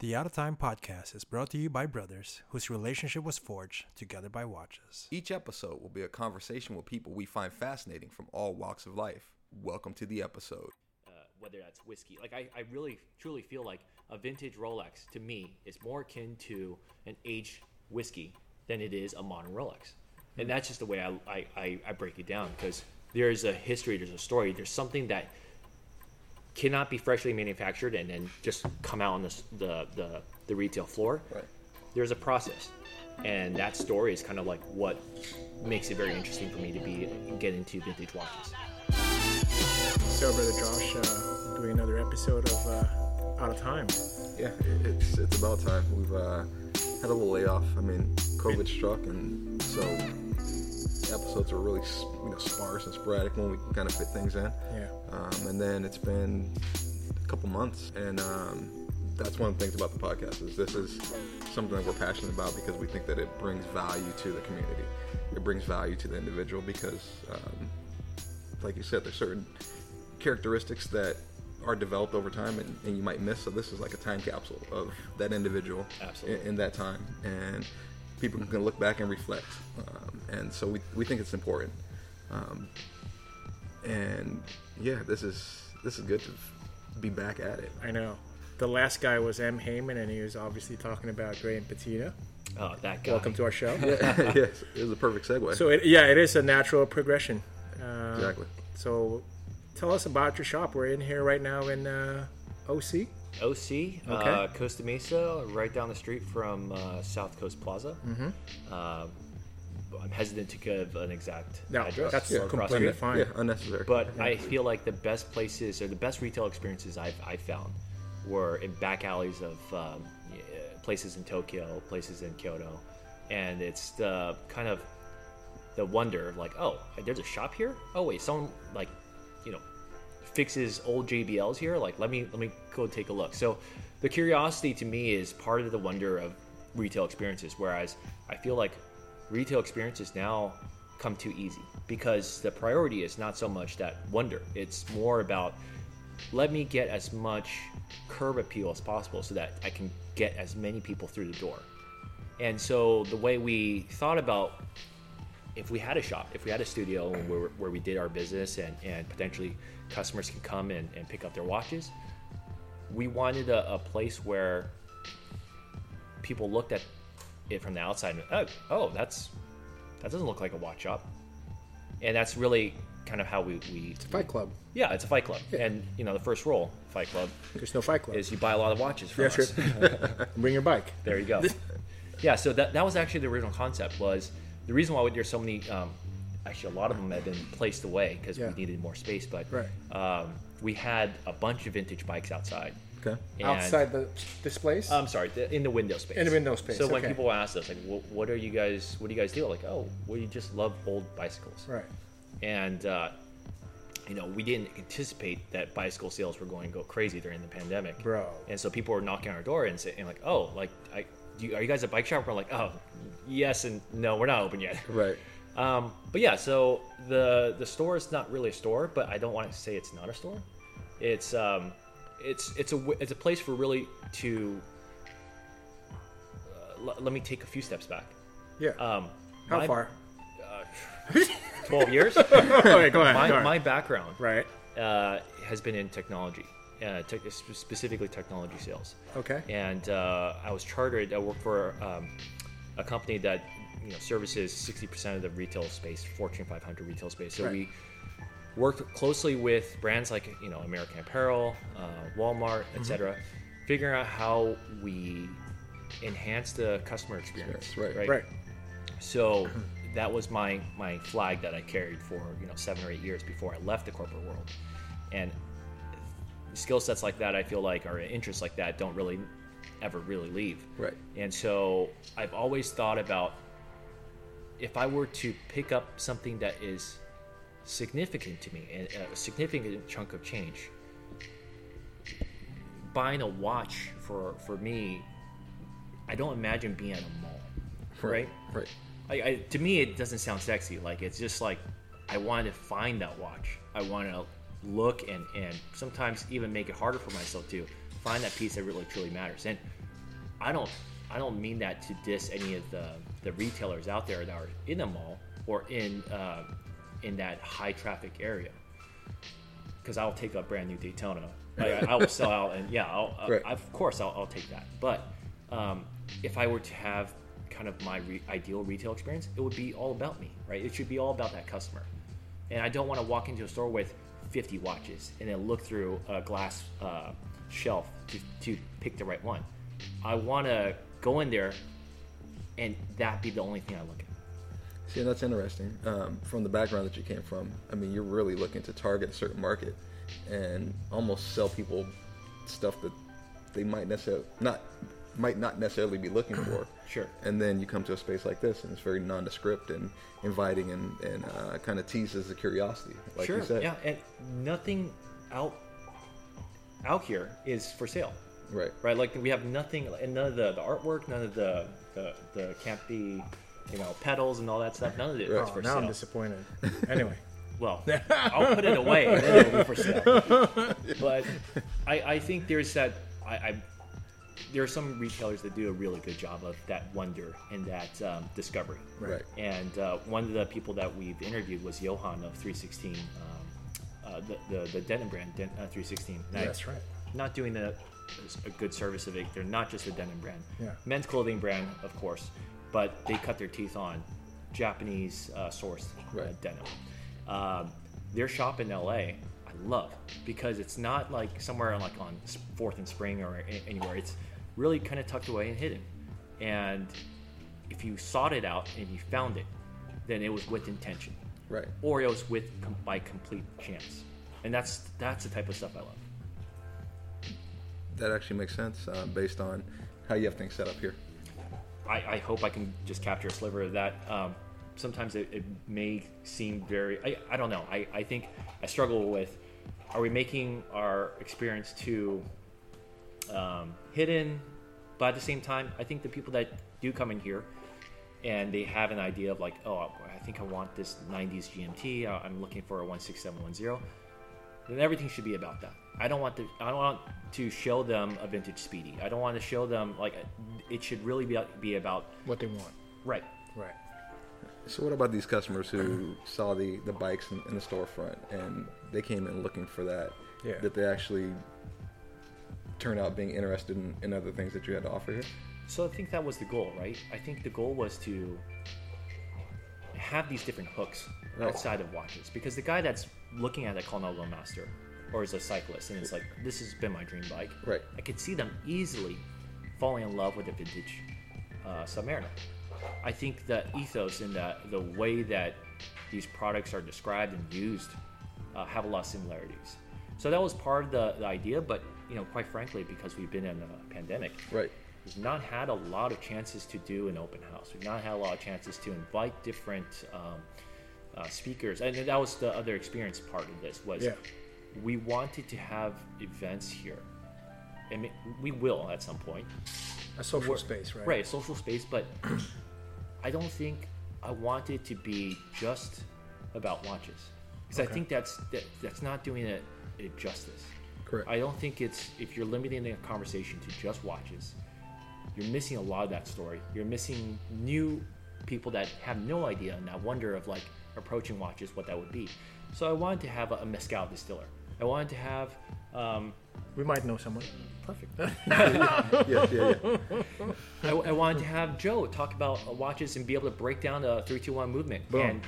The Out of Time podcast is brought to you by brothers whose relationship was forged together by watches. Each episode will be a conversation with people we find fascinating from all walks of life. Welcome to the episode. uh, whether that's whiskey. Like I, I really truly feel like a vintage Rolex to me is more akin to an aged whiskey than it is a modern Rolex. And that's just the way I, I, I, I break it down because there's a history, there's a story, there's something that cannot be freshly manufactured and then just come out on the, the, the, the retail floor. Right. There's a process. And that story is kind of like what makes it very interesting for me to be get into vintage watches. So, Brother Josh, uh, doing another episode of uh, Out of Time. Yeah, it's it's about time. We've uh, had a little layoff. I mean, COVID struck, and so episodes are really you know sparse and sporadic when we can kind of fit things in. Yeah. Um, and then it's been a couple months, and um, that's one of the things about the podcast is this is something that we're passionate about because we think that it brings value to the community. It brings value to the individual because, um, like you said, there's certain characteristics that are developed over time and, and you might miss. So this is like a time capsule of that individual Absolutely. In, in that time, and people can look back and reflect. Um, and so we, we think it's important. Um, and yeah, this is this is good to be back at it. I know. The last guy was M. Heyman, and he was obviously talking about Grey and Patina. Oh, that guy. Welcome to our show. yes, it was a perfect segue. So, it, yeah, it is a natural progression. Uh, exactly. So, tell us about your shop. We're in here right now in uh, OC. OC, uh, Costa Mesa, right down the street from uh, South Coast Plaza. Mm-hmm. Uh, I'm hesitant to give an exact No, address. that's or across completely street. fine. Yeah, unnecessary. But I feel like the best places or the best retail experiences I've, I found were in back alleys of um, places in Tokyo, places in Kyoto, and it's the kind of the wonder of like, oh, there's a shop here. Oh wait, someone like, you know, fixes old JBLs here. Like, let me let me go take a look. So, the curiosity to me is part of the wonder of retail experiences. Whereas I feel like retail experiences now come too easy because the priority is not so much that wonder. It's more about let me get as much curb appeal as possible so that I can get as many people through the door. And so the way we thought about if we had a shop, if we had a studio where, where we did our business and, and potentially customers can come and, and pick up their watches, we wanted a, a place where people looked at it from the outside and, oh, oh, that's that doesn't look like a watch shop. And that's really kind of how we, we it's a Fight Club. yeah, it's a fight club. And, you know, the first rule, Fight Club, There's no Fight Club. is you buy a lot of watches from yeah, us. sure. Bring your bike. There you go. yeah, so that, that was actually the original concept was the reason why there's so many, um, actually a lot of them have been placed away because Yeah. we needed more space, but Right. um, we had a bunch of vintage bikes outside. okay. And- Outside the displays? I'm sorry, the, in the window space. In the window space, So when people ask us, like, what, what are you guys, what do you guys do? Like, oh, we just love old bicycles. right. And, uh, you know, we didn't anticipate that bicycle sales were going to go crazy during the pandemic. Bro. And so people were knocking on our door and saying, like, oh, like, I, do you, are you guys a bike shop? We're like, oh, yes and no, we're not open yet. Right. Um, but yeah, so the the store is not really a store, but I don't want to say it's not a store. It's um, it's it's a it's a place for really to. Uh, l- let me take a few steps back. Yeah. Um, How my- far? Twelve years. okay, go ahead. my go ahead. my background right. uh, has been in technology, uh, sp- specifically technology sales. Okay. and uh, I was chartered. I worked for um, a company that you know services 60% of the retail space, Fortune 500 retail space. So Right. we worked closely with brands like you know American Apparel, uh, Walmart, Mm-hmm. etc., figuring out how we enhance the customer experience. Yes, right. Right. So that was my my flag that I carried for you know seven or eight years before I left the corporate world, and skill sets like that I feel like or interests like that don't really ever really leave. Right. And so I've always thought about if I were to pick up something that is significant to me and uh, a significant chunk of change. Buying a watch for for me, I don't imagine being at a mall, right? Right. I, I, to me, it doesn't sound sexy. Like it's just like I want to find that watch. I want to look and and sometimes even make it harder for myself to find that piece that really truly matters. And I don't I don't mean that to diss any of the the retailers out there that are in the mall or in uh, in that high traffic area. Because I'll take a brand new Daytona. I, I will sell out, and yeah, I'll, Right. I, of course I'll, I'll take that. But um, if I were to have kind of my re- ideal retail experience, it would be all about me, right? It should be all about that customer. And I don't want to walk into a store with 50 watches and then look through a glass uh, shelf to, to pick the right one. I want to go in there and that be the only thing I look at. See, that's interesting. Um, from the background that you came from, I mean, you're really looking to target a certain market and almost sell people stuff that they might necessarily not might not necessarily be looking for. Sure. And then you come to a space like this, and it's very nondescript and inviting, and and uh, kind of teases the curiosity, like sure. you said. Yeah, and nothing out out here is for sale. Right. right? Like we have nothing, and none of the, the artwork, none of the, the the can't be, you know, pedals and all that stuff. None of it Right. Oh, for now sale. I'm disappointed. Anyway, Well, I'll put it away and then it'll be for sale. But I, I think there's that. I, I there are some retailers that do a really good job of that wonder and that um, discovery. Right. And uh, one of the people that we've interviewed was Johan of 316, um, uh, the, the the denim brand, Den, uh, 316. And I- that's right. not doing a, a good service of it. They're not just a denim brand. Yeah. Men's clothing brand, of course, but they cut their teeth on Japanese uh, sourced uh, Right. denim. Um, their shop in LA, I love because it's not like somewhere like on Fourth and Spring or anywhere. It's really kind of tucked away and hidden. And if you sought it out and you found it, then it was with intention, Right. or it was with com- by complete chance. And that's that's the type of stuff I love. That actually makes sense uh, based on how you have things set up here. I, I hope I can just capture a sliver of that. Um, sometimes it, it may seem very, I, I don't know. I, I think I struggle with are we making our experience too um, hidden? But at the same time, I think the people that do come in here and they have an idea of like, oh, I think I want this 90s GMT, uh, I'm looking for a 16710, then everything should be about that. I don't want to. I don't want to show them a vintage Speedy. I don't want to show them like it should really be be about What they want. right. Right. So what about these customers who saw the, the bikes in, in the storefront and they came in looking for that? Yeah. That they actually turned out being interested in, in other things that you had to offer here? So I think that was the goal, right? I think the goal was to have these different hooks Oh. outside of watches because the guy that's looking at a Colnago Master or is a cyclist and it's like this has been my dream bike. Right. I could see them easily falling in love with a vintage uh, Submariner. I think the ethos and the the way that these products are described and used uh, have a lot of similarities. So that was part of the, the idea, but you know, quite frankly, because we've been in a pandemic, Right. We've not had a lot of chances to do an open house. We've not had a lot of chances to invite different um, uh, speakers, and that was the other experience part of this. Was Yeah. we wanted to have events here, and we will at some point. A social We're- space, right? Right, a social space, but I don't think I want it to be just about watches because I think that's that, that's not doing it, it justice. Correct. I don't think it's if you're limiting the conversation to just watches, you're missing a lot of that story. You're missing new people that have no idea and that wonder of like approaching watches, what that would be. So I wanted to have a, a mezcal distiller. I wanted to have um, We might know someone. perfect. yeah, yeah, yeah. I, I wanted to have Joe talk about uh, watches and be able to break down the three two one movement Boom. and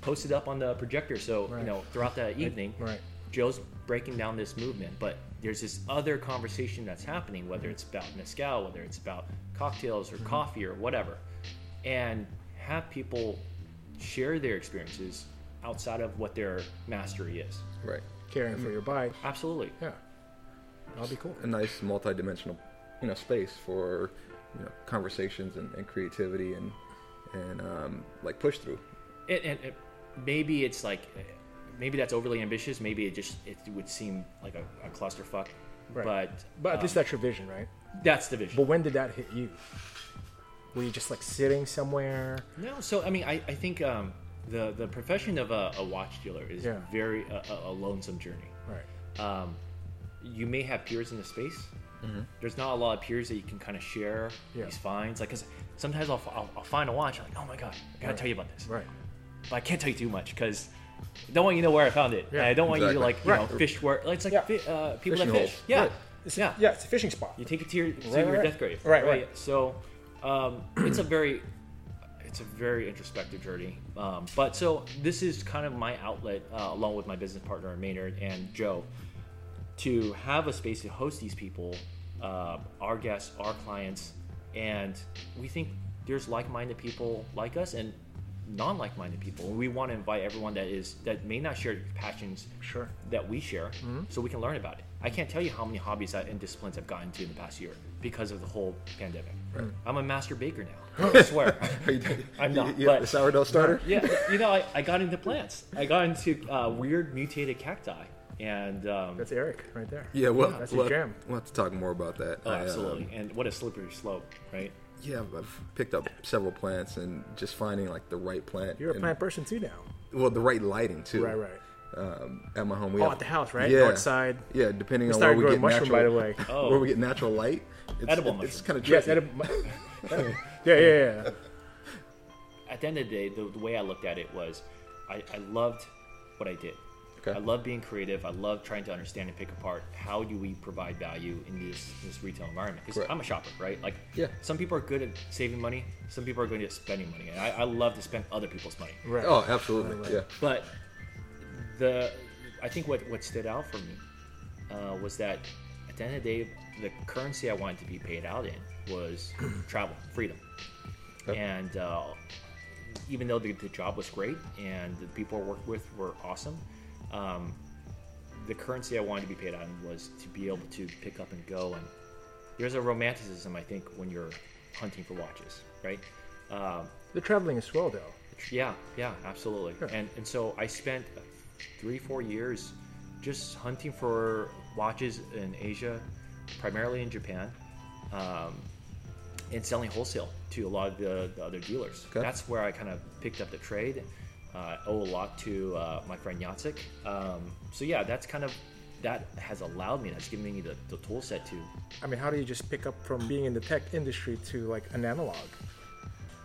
post it up on the projector. So Right. you know throughout the evening, Right. Joe's breaking down this movement, but there's this other conversation that's happening, whether it's about mezcal, whether it's about cocktails or coffee or whatever, and have people share their experiences outside of what their mastery is. Right. Caring for your bike. Absolutely. Yeah. That'll be cool. A nice multi-dimensional, you know, space for you know conversations and, and creativity and and um, like push through. And, and, and maybe it's like, maybe that's overly ambitious. Maybe it just it would seem like a, a clusterfuck. Right. But But at um, least that's your vision, right? that's the vision. But when did that hit you? Were you just like sitting somewhere? No, so I mean, I, I think um, the the profession of a, a watch dealer is Yeah. very a, lonesome journey. Right. Um, you may have peers in the space, There's not a lot of peers that you can kind of share Yeah. these finds. Like, cause sometimes I'll, I'll, I'll find a watch. I'm like, oh my god, I gotta Right. tell you about this. Right. But I can't tell you too much because don't want you to know where I found it. Yeah. I don't want you to like you Right. know fish where it's like Yeah. fi- uh, people Fishing that fish. holes. Yeah. Right. It's, Yeah. yeah. it's a fishing spot. You take it to your to Right, your death grave. right, right. So um, it's a very it's a very introspective journey. Um, but so this is kind of my outlet, uh, along with my business partner Maynard and Joe, to have a space to host these people, uh, our guests, our clients, and we think there's like-minded people like us and non-like-minded people. We want to invite everyone that is that may not share passions Sure. that we share Mm-hmm. so we can learn about it. I can't tell you how many hobbies I- and disciplines I've gotten into in the past year because of the whole pandemic. I'm a master baker now. I swear. Are you, I'm not, you got but- the sourdough starter. yeah, you know, I, I got into plants. I got into uh, weird mutated cacti. And um, That's Eric right there. Yeah, well, that's we'll, your jam. we'll have to talk more about that. oh, I, um, absolutely. and what a slippery slope, right? Yeah, I've picked up several plants and just finding like the right plant. You're a and- plant person too now. Well, the right lighting too. Right, right. Um, at my home, we Oh, have at the house, right? Yeah, North side. Yeah, depending on where started we get mushroom, natural, by the way. Oh. where we get natural light. It's, Edible It's mushroom. kind of Yes, tricky. edib- yeah, yeah, yeah. At the end of the day, the, the way I looked at it was I, I loved what I did. Okay. I love being creative. I love trying to understand and pick apart how do we provide value in this this retail environment. Because Correct. I'm a shopper, right? Like, Yeah. some people are good at saving money. Some people are good at spending money. And I, I love to spend other people's money. Right. Oh, absolutely. Right, right. Yeah. But the I think what what stood out for me uh, was that at the end of the day, the currency I wanted to be paid out in was travel, freedom, Okay. and uh, even though the, the job was great and the people I worked with were awesome, um, the currency I wanted to be paid on was to be able to pick up and go. And there's a romanticism I think when you're hunting for watches, right? Um, The traveling is swell though. yeah, yeah, absolutely. Sure. And and so I spent three, four years just hunting for watches in Asia, primarily in Japan, um, and selling wholesale to a lot of the, the other dealers. Okay. That's where I kind of picked up the trade. Uh, I owe a lot to uh, my friend Yatsik. Um, so yeah, that's kind of that has allowed me. That's given me the, the tool set to I mean, how do you just pick up from being in the tech industry to like an analog?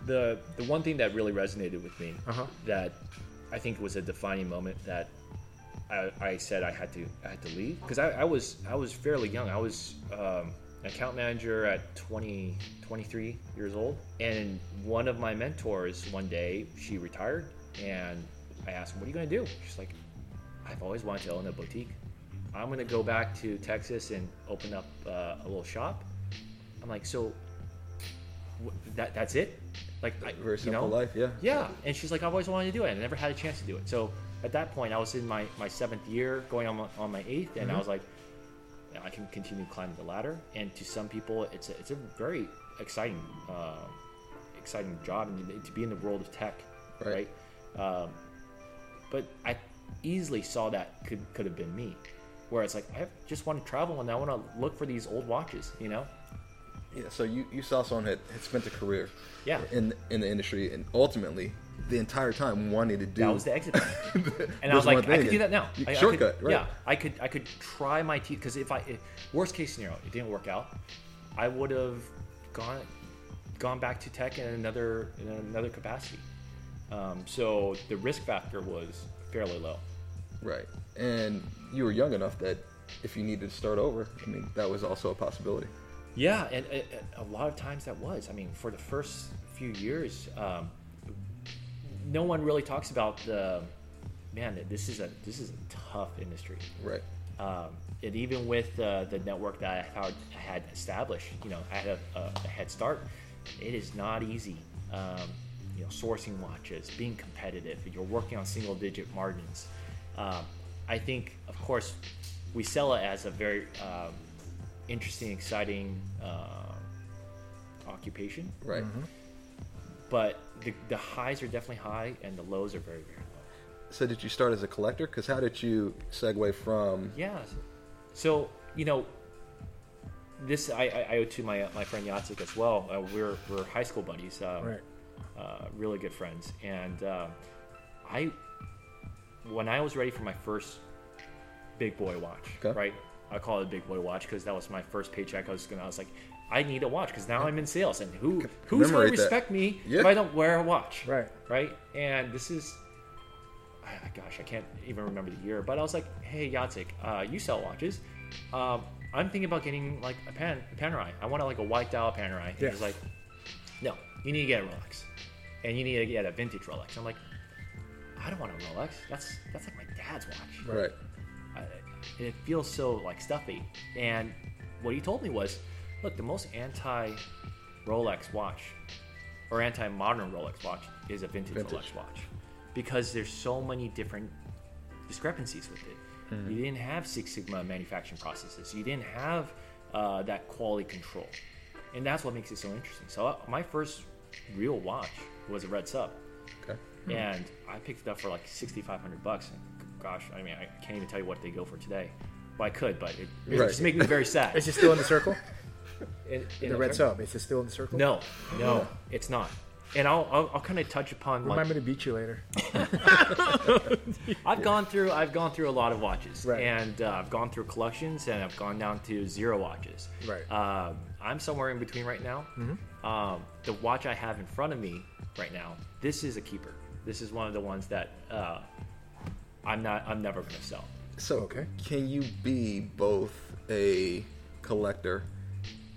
the the one thing that really resonated with me Uh-huh. that I think was a defining moment that I, I said I had to I had to leave because I, I was I was fairly young I was um, an account manager at 20 23 years old and one of my mentors one day she retired and I asked what are you gonna do she's like I've always wanted to own a boutique I'm gonna go back to Texas and open up uh, a little shop I'm like so wh- that that's it like I, Very you know, life. Yeah. yeah, and she's like, I've always wanted to do it. and I never had a chance to do it. So at that point, I was in my, my seventh year, going on my, on my 8th and I was like, I can continue climbing the ladder. And to some people, it's a, it's a very exciting, uh, exciting job and to be in the world of tech, Right. right? Um, but I easily saw that could could have been me, where it's like I just want to travel and I want to look for these old watches, you know? Yeah, so you, you saw someone had, had spent a career Yeah. in in the industry and ultimately the entire time wanting to do That was the exit plan. and I was like, I could do that now. I, I shortcut, could, right? Yeah, I could I could try my teeth because if I if, worst case scenario it didn't work out, I would have gone gone back to tech in another in another capacity. Um, so the risk factor was fairly low. right. And you were young enough that if you needed to start over, I mean, that was also a possibility. Yeah, and, and a lot of times that was. I mean, for the first few years, um, no one really talks about the man. This is a this is a tough industry. Right. um, and even with uh, the network that I had, established, you know, I had a, a, a head start. It is not easy, um, you know, sourcing watches, being competitive. You're working on single-digit margins. Um, I think, of course, we sell it as a very um, interesting, exciting uh, occupation, Right. but the, the highs are definitely high and the lows are very, very low. So did you start as a collector? Because how did you segue from? Yeah. So you know, this I, I, I owe to my my friend Yatsik as well. Uh, we're we're high school buddies, uh, Right. Uh, really good friends, and uh, I when I was ready for my first big boy watch, Okay. right? I call it a big boy watch because that was my first paycheck. I was gonna. I was like, I need a watch because now I'm in sales, and who who's gonna Commemorate that. respect me Yeah. if I don't wear a watch? Right. Right. And this is, I- gosh, I can't even remember the year, but I was like, hey Yatsik, uh, you sell watches. Um, I'm thinking about getting like a pan a Panerai. I want like a white dial Panerai. Yeah. He's like, no, you need to get a Rolex, and you need to get a vintage Rolex. I'm like, I don't want a Rolex. That's that's like my dad's watch. Right. I, it feels so like stuffy. And what he told me was, look, the most anti Rolex watch or anti modern Rolex watch is a vintage, Vintage. Rolex watch because there's so many different discrepancies with it. You didn't have Six Sigma manufacturing processes. You didn't have uh, that quality control, and that's what makes it so interesting. So uh, my first real watch was a Red Sub Okay. and I picked it up for like sixty five hundred bucks. And gosh, I mean, I can't even tell you what they go for today. Well, I could, but it, it Right. just make me very sad. Is it still in the circle? In- in The a- red sub. Is it still in the circle? No, no, it's not. And I'll I'll, I'll kind of touch upon Remind like me to beat you later. I've gone through I've gone through a lot of watches, Right. and uh, I've gone through collections, and I've gone down to zero watches. Right. Um, I'm somewhere in between right now. Um, the watch I have in front of me right now, this is a keeper. This is one of the ones that uh, I'm not I'm never going to sell. So, Okay. can you be both a collector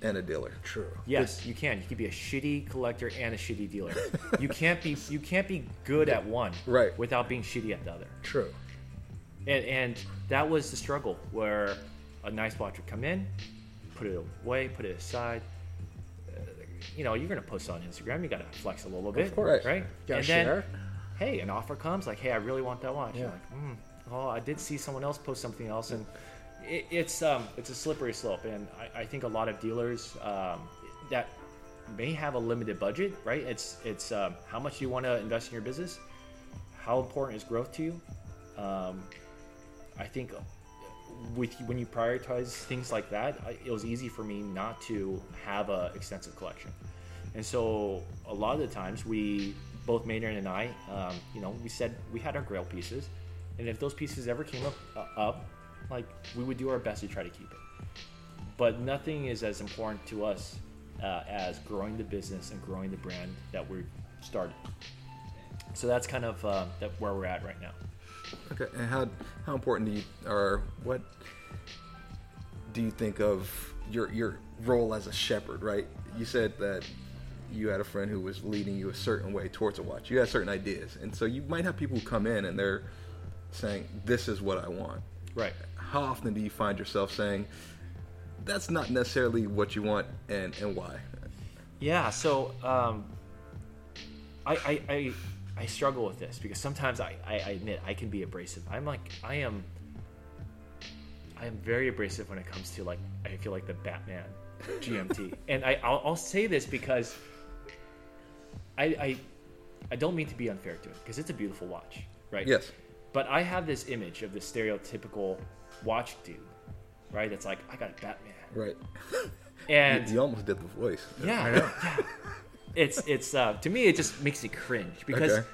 and a dealer? True. Yes, you can. You can be a shitty collector and a shitty dealer. you can't be you can't be good at one Right. without being shitty at the other. True. And and that was the struggle where a nice watch would come in, put it away, put it aside. Uh, you know, you're gonna post on Instagram. You gotta flex a little bit, course. right? Gotta and then, share. hey, an offer comes like, hey, I really want that watch. You're Yeah. like, mm, oh, I did see someone else post something else, and it, it's um it's a slippery slope. And I, I think a lot of dealers um, that may have a limited budget, right? It's it's um, how much you want to invest in your business, how important is growth to you. Um, I think with when you prioritize things like that, I, it was easy for me not to have a extensive collection. And so a lot of the times we both Maynard and I, um, you know, we said we had our grail pieces, and if those pieces ever came up, uh, up, like we would do our best to try to keep it. But nothing is as important to us uh, as growing the business and growing the brand that we started. So that's kind of uh, that where we're at right now. Okay. And how how important do you or what do you think of your your role as a shepherd? Right. You said that you had a friend who was leading you a certain way towards a watch. You had certain ideas, and so you might have people who come in and they're saying, "This is what I want." Right. How often do you find yourself saying, "That's not necessarily what you want," and and why? Yeah, so um, I, I, I I struggle with this because sometimes I, I I admit I can be abrasive. I'm like I am I am very abrasive when it comes to like I feel like the Batman GMT, and I I'll, I'll say this because I I I don't mean to be unfair to it because it's a beautiful watch, right? Yes. But I have this image of the stereotypical watch dude, right? That's like I got a Batman, Right. and you almost did the voice. yeah, I know. yeah. It's it's uh, to me it just makes me cringe because Okay.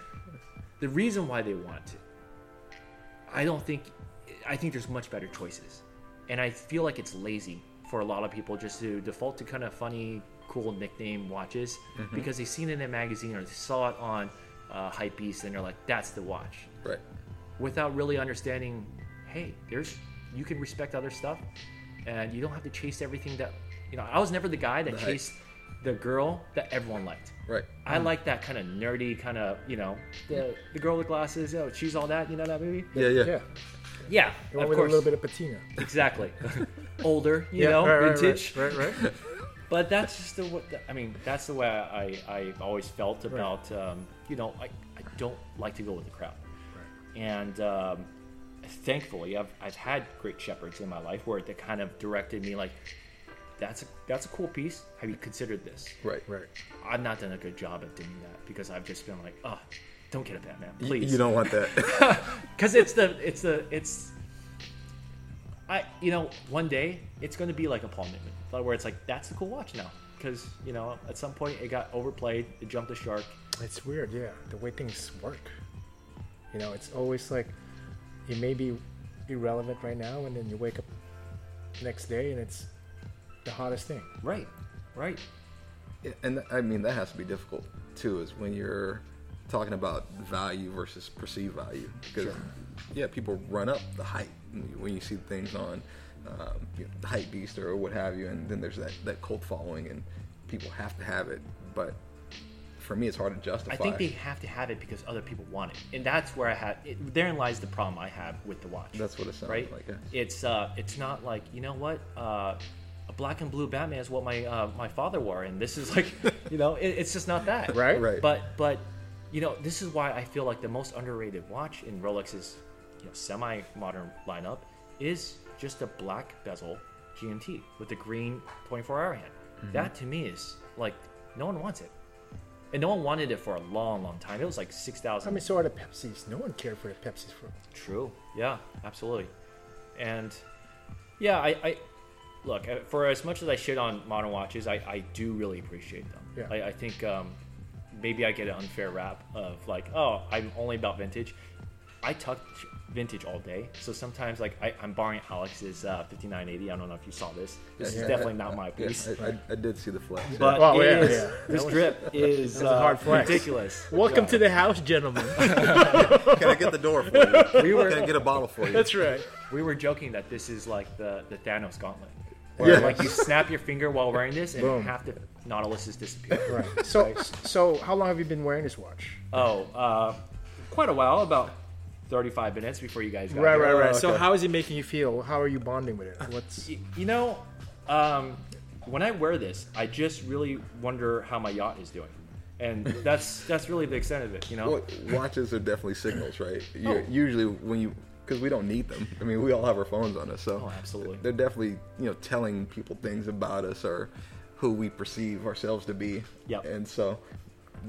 the reason why they want to, I don't think, I think there's much better choices, and I feel like it's lazy for a lot of people just to default to kind of funny, cool nickname watches Mm-hmm. because they've seen it in a magazine or they saw it on uh, Hypebeast and they're like, that's the watch, Right. without really understanding, hey, there's you can respect other stuff, and you don't have to chase everything that you know. I was never the guy that Right. chased the girl that everyone liked. Right. I like that kind of nerdy kind of you know the the girl with glasses. Oh, she's all that. You know that movie? Yeah. Yeah. Yeah. Yeah, The one of with course. a little bit of patina. Exactly. Older, you yeah. know, right, right, vintage. Right. Right. right. But that's just the way. I mean, that's the way I I've always felt about um, you know I, I don't like to go with the crowd. Right. And um, thankfully, I've I've had great shepherds in my life where they kind of directed me like, that's a that's a cool piece. Have you considered this? Right. right. I've not done a good job at doing that because I've just been like, oh, don't get a Batman, please. You don't want that. because it's the it's the it's I you know one day it's going to be like a Paul Newman where it's like that's the cool watch now because you know at some point it got overplayed it jumped the shark It's weird, yeah, the way things work. You know, it's always like it may be irrelevant right now, and then you wake up next day, and it's the hottest thing. Right, right. Yeah, and th- I mean that has to be difficult too, is when you're talking about value versus perceived value. Because yeah, people run up the hype when you see things on um, you know, the hype beast or what have you, and then there's that that cult following, and people have to have it. But for me, it's hard to justify. I think they have to have it because other people want it, and that's where I had. It, therein lies the problem I have with the watch. That's what it sounds right? like, yeah. It's uh, it's not like you know what. Uh, a black and blue Batman is what my uh, my father wore, and this is like, you know, it, it's just not that, Right? Right. But but, you know, this is why I feel like the most underrated watch in Rolex's you know, semi-modern lineup is just a black bezel GMT with the green 24-hour hand. Mm-hmm. That to me is like no one wants it, and no one wanted it for a long, long time. It was like six thousand. I mean, so are the Pepsis. No one cared for the Pepsis for. True. Yeah, absolutely. And yeah, I, I look uh, for as much as I shit on modern watches, I, I do really appreciate them. Yeah. I, I think um, maybe I get an unfair rap of like, oh, I'm only about vintage. I touch vintage all day, so sometimes like I, I'm borrowing Alex's uh, 5980. I don't know if you saw this. This Yeah, is definitely not my Yeah, piece. I, I, I did see the flex. yeah. But Oh, yeah, is- yeah. this drip is was a hard uh, flex. ridiculous. Welcome to the house, gentlemen. can I get the door for you? We were- can I get a bottle for you? That's right. We were joking that this is like the, the Thanos gauntlet. Yeah. Where like you snap your finger while wearing this and Boom. half the Nautiluses disappear. Right. So, so how long have you been wearing this watch? Oh, uh, quite a while, about 35 minutes before you guys got Right, here. right, right. Oh, So, okay. how is it making you feel? How are you bonding with it? What's Y- You know, um, when I wear this, I just really wonder how my yacht is doing. And that's that's really the extent of it, you know? Well, watches are definitely signals, right? You Oh. Usually when you, because we don't need them. I mean, we all have our phones on us, so Oh, absolutely. they're definitely you know telling people things about us or who we perceive ourselves to be. Yep. And so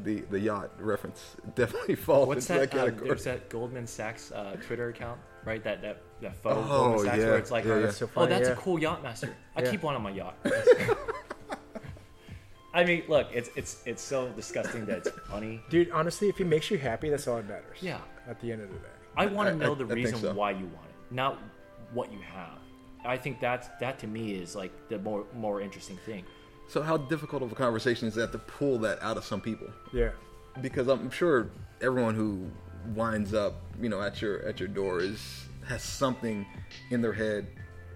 the the yacht reference definitely falls What's into that? that, Uh, category. there's that Goldman Sachs uh, Twitter account, right? That that that photo Oh, Goldman Sachs yeah. where it's like, Yeah, oh, yeah. That's so funny, oh, that's yeah. a cool yacht master. I Yeah. keep one on my yacht. I mean, look, it's it's it's so disgusting that it's funny. dude? Honestly, if it makes you happy, that's all that matters. Yeah. At the end of the day. I want to know I- the I reason so. why you want it, not what you have. I think that's that to me is like the more more interesting thing. so how difficult of a conversation is that to pull that out of some people? Yeah. because I'm sure everyone who winds up, you know, at your at your door is has something in their head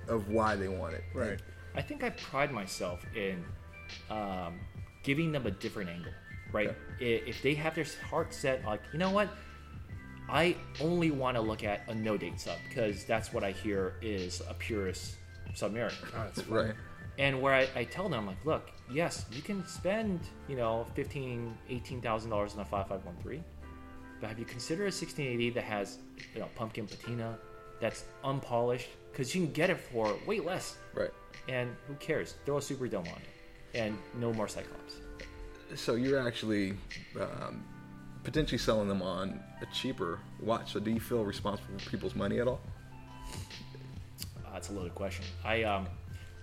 of why they want it. Right. I think I pride myself in um, giving them a different angle, right? I If they have their heart set, like, you know what? I only want to look at a no date sub because that's what I hear is a purist submariner. Oh, that's. Right. And where I, I tell them, I'm like, look, yes, you can spend, you know, fifteen, eighteen thousand dollars on a five five one three, but have you considered a sixteen eighty that has, you know, pumpkin patina, that's unpolished? Because you can get it for way less. Right. And who cares? Throw a super dome on it, and no more Cyclops. So you're actually um, potentially selling them on a cheaper watch. So do you feel responsible for people's money at all? Uh, that's a loaded question. I, um,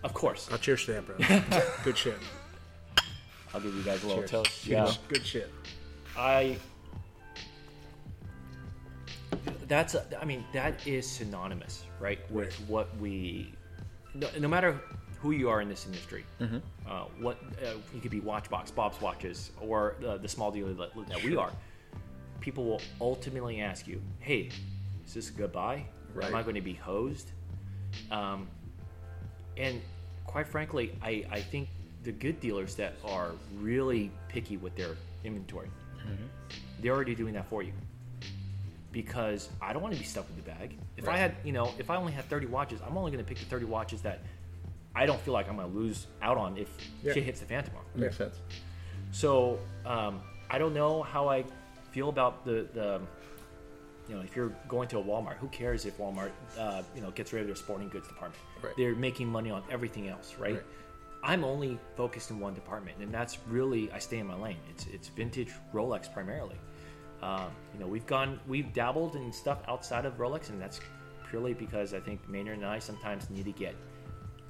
of course, I'll cheers to that, bro. Good shit. I'll give you guys a little Cheers. toast. Good, Yeah. good shit. I. That's, a, I mean, that is synonymous, right, with Right. what we. No, no matter who you are in this industry, uh, what uh, you could be Watchbox, Bob's Watches, or uh, the small dealer that, that we are. People will ultimately ask you, "Hey, is this a good buy? Am I going to be hosed?" Um, and quite frankly, I, I think the good dealers that are really picky with their inventory, they're already doing that for you. Because I don't want to be stuck with the bag. If I had, you know, if I only had 30 watches, I'm only going to pick the 30 watches that I don't feel like I'm going to lose out on if Yeah. shit hits the fan tomorrow. Makes sense. So um, I don't know how I feel about the, the you know if you're going to a Walmart, who cares if Walmart uh, you know gets rid of their sporting goods department? Right. They're making money on everything else, right? Right. I'm only focused in one department, and that's really I stay in my lane. It's it's vintage Rolex primarily. Um, you know we've gone we've dabbled in stuff outside of Rolex, and that's purely because I think Maynard and I sometimes need to get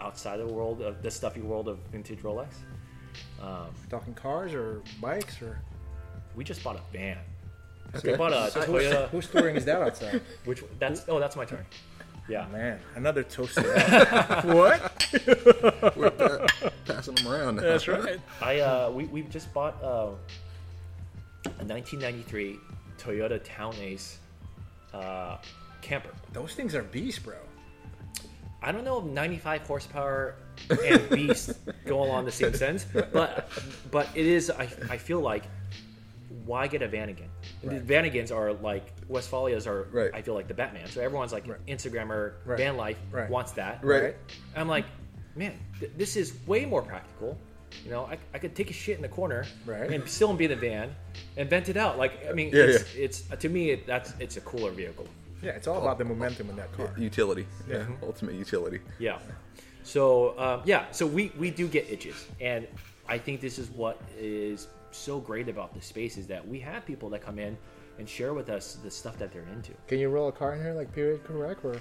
outside the world of the stuffy world of vintage Rolex. Um, Talking cars or bikes or we just bought a van. Okay. We bought a So who's, Toyota. whose touring is that outside? Which that's oh that's my turn. Yeah. Man, another toaster. what? We're pa- passing them around. Now. That's right. I uh, we we just bought uh, a 1993 Toyota Town Ace uh, camper. Those things are beasts, bro. I don't know if 95 horsepower and beast go along the same sense, but but it is. I, I feel like why get a Vanagon? The Vanagons are like Westfalias are. Right. I feel like the Batman. So everyone's like Instagrammer, Right. van life Right. wants that. Right. I'm like, man, th- this is way more practical. You know, I, I could take a shit in the corner Right. and still be in the van and vent it out. Like, I mean, Yeah, it's, it's to me it, that's it's a cooler vehicle. Yeah, it's all about the momentum in that car. Utility. Yeah. Yeah. Ultimate utility. Yeah. So um, yeah, so we we do get itches, and I think this is what is so great about the space is that we have people that come in and share with us the stuff that they're into. Can you roll a car in here like period correct or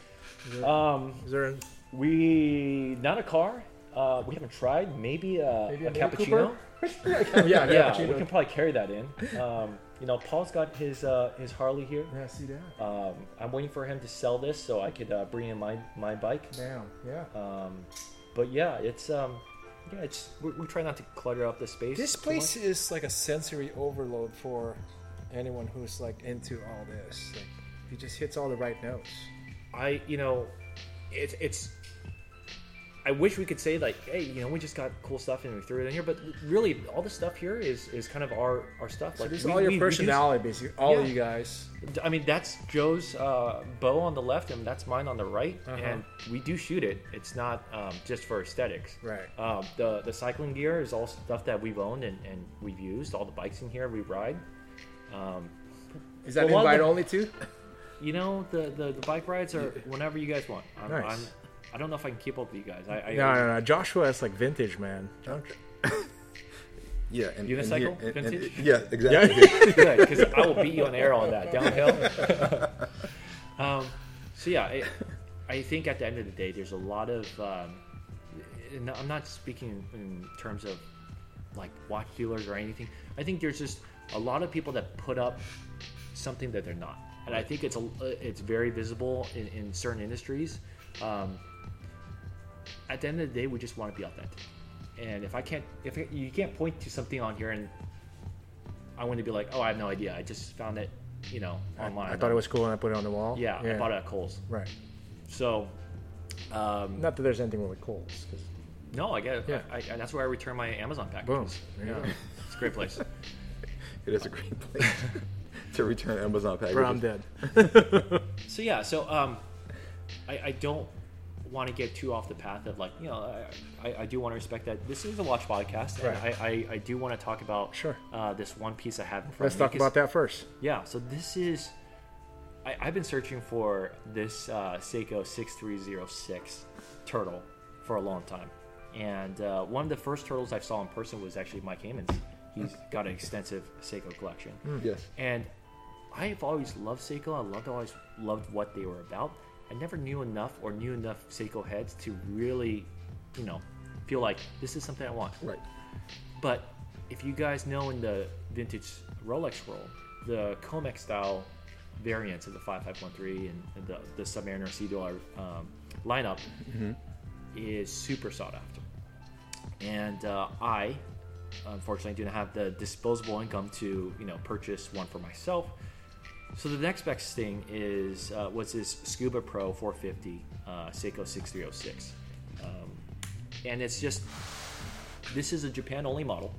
Um, is there? we not a car. Uh, we haven't tried. Maybe a, Maybe a a cappuccino. yeah, yeah, Yeah, cappuccino. we can probably carry that in. Um, you know, Paul's got his uh, his Harley here. Yeah, see that? Um, I'm waiting for him to sell this so I could uh, bring in my my bike. Damn, yeah. Um, but yeah, it's um, yeah, it's we, we try not to clutter up the space. This place is like a sensory overload for anyone who's like into all this. Like, He just hits all the right notes. I you know, it's it's. I wish we could say like, hey, you know, we just got cool stuff and we threw it in here, but really, all the stuff here is is kind of our our stuff. So Like, this is we- all your we- we do- personality, basically. All Yeah. of you guys. I mean, that's Joe's uh, bow on the left, and that's mine on the right, Uh-huh. and we do shoot it. It's not um, just for aesthetics. Right. Um, the the cycling gear is all stuff that we've owned and, and we've used. All the bikes in here we ride. Um, Is that Well, one of invite the- only too? you know, the, the, the bike rides are whenever you guys want. I'm, Nice. I'm, I don't know if I can keep up with you guys. I, I No, no, no. Joshua is like vintage, man. Yeah. And, Unicycle? and here- and- and- Vintage? yeah, exactly. good because I will beat you on air on that downhill. um, so yeah, I, I think at the end of the day, there's a lot of. Um, and I'm not speaking in terms of like watch dealers or anything. I think there's just a lot of people that put up something that they're not, and I think it's a it's very visible in, in certain industries. Um, at the end of the day, we just want to be authentic. And if I can't, if you can't point to something on here and I want to be like, oh, I have no idea. I just found it, you know, online. I thought it was cool and I put it on the wall. Yeah, I bought it at Kohl's. Right. So, um, Not that there's anything wrong with Kohl's. 'cause- no, I get it. Yeah. I, I, that's where I return my Amazon packages. Boom. There Yeah, go. it's a great place. it is a great place to return Amazon packages. Bro, I'm dead. so yeah, so um, I, I don't want to get too off the path of like, you know, I, I, I do want to respect that this is a watch podcast, and Right. I, I, I do want to talk about Sure. uh, this one piece I have in front Let's of me. about that first. Yeah, so this is. I, I've been searching for this uh, Seiko 6306 turtle for a long time. And uh, one of the first turtles I saw in person was actually Mike Heyman's. He's got an extensive Seiko collection. Yes. And I've always loved Seiko. I loved always loved what they were about. I never knew enough or knew enough Seiko heads to really, you know, feel like this is something I want. Right. But if you guys know in the vintage Rolex world, the Comex style variants of the 5513 and, and the, the Submariner Sea-Dweller um, lineup is super sought after. And uh, I, unfortunately, didn't have the disposable income to you know purchase one for myself. So the next best thing is uh, was this Scuba Pro 450 uh, Seiko 6306, um, and it's just this is a Japan only model,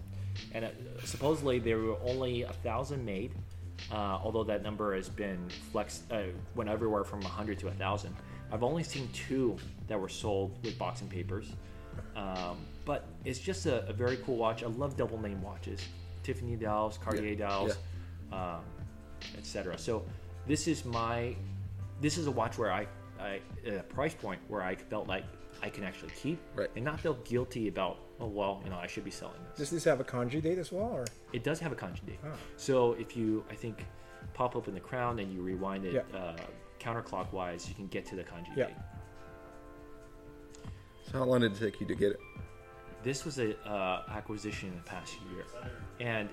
and it, supposedly there were only a thousand made. Uh, although that number has been flexed, uh, went everywhere from 100 to 1,000. I've only seen two that were sold with boxing papers. Um, but it's just a, a very cool watch. I love double name watches, Tiffany dials, Cartier Yeah, dials, um, etc. So this is my, this is a watch where I, I at a price point where I felt like I can actually keep Right. and not feel guilty about. Oh well, you know I should be selling this. Does this have a kanji date as well, or It does have a kanji date. Oh. So if you, I think, pop open the crown and you rewind it Yeah. uh, counterclockwise, you can get to the kanji Yeah. date. So how long did it take you to get it? This was a uh, acquisition in the past year, and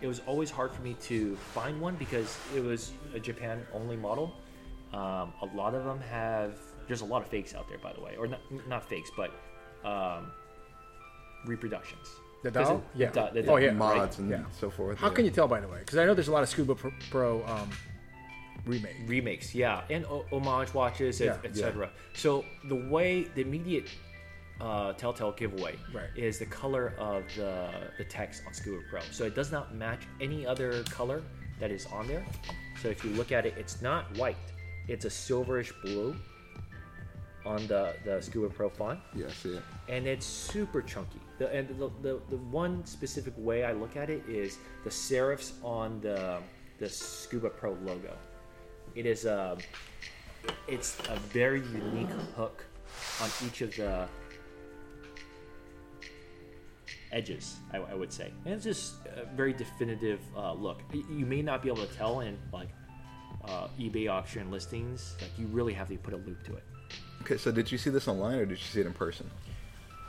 it was always hard for me to find one because it was a Japan only model. Um, a lot of them have there's a lot of fakes out there, by the way, or not, not fakes, but um, reproductions. The 'Cause doll? it- Yeah. the- the- Oh, yeah. mods and Yeah. so forth. How yeah. can you tell, by the way? Because I know there's a lot of Scuba Pro, Pro um, remake. remakes yeah and o- homage watches Yeah, etc so the way the immediate uh, telltale giveaway Right. is the color of the, the text on scuba pro so it does not match any other color that is on there so if you look at it it's not white it's a silverish blue on the, the scuba pro font Yeah, I see it. and it's super chunky. The, and the, the, the one specific way I look at it is the serifs on the the Scuba Pro logo. It is a it's a very unique hook on each of the edges. I, I would say, and it's just a very definitive uh, look. You may not be able to tell in like uh, eBay auction listings. Like you really have to put a loupe to it. Okay, so did you see this online or did you see it in person?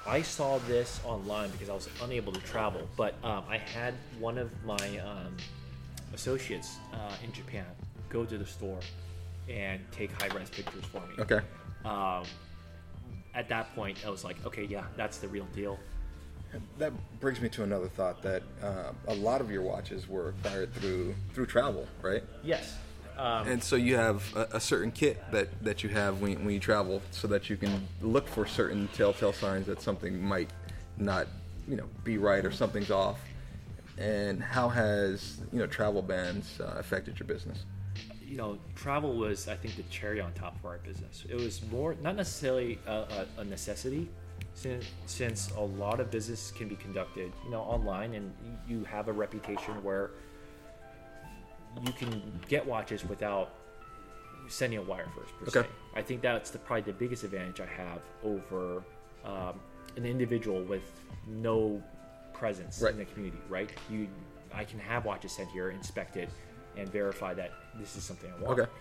I saw this online because I was unable to travel, but um, I had one of my um, associates uh, in Japan go to the store and take high res pictures for me. Okay. Um, at that point, I was like, okay, yeah, that's the real deal. That brings me to another thought that uh, a lot of your watches were acquired through through travel, right? Yes. Um, And so you have a, a certain kit that, that you have when, when you travel, so that you can look for certain telltale signs that something might not, you know, be right or something's off. And how has you know travel bans uh, affected your business? you know, travel was, I think, the cherry on top for our business. It was more, not necessarily a, a, a necessity, since, since a lot of business can be conducted, you know, online, and you have a reputation where you can get watches without sending a wire first. Per Okay. se. I think that's the probably the biggest advantage I have over um, an individual with no presence Right. in the community. Right? You, I can have watches sent here, inspected, and verify that this is something I want. Okay.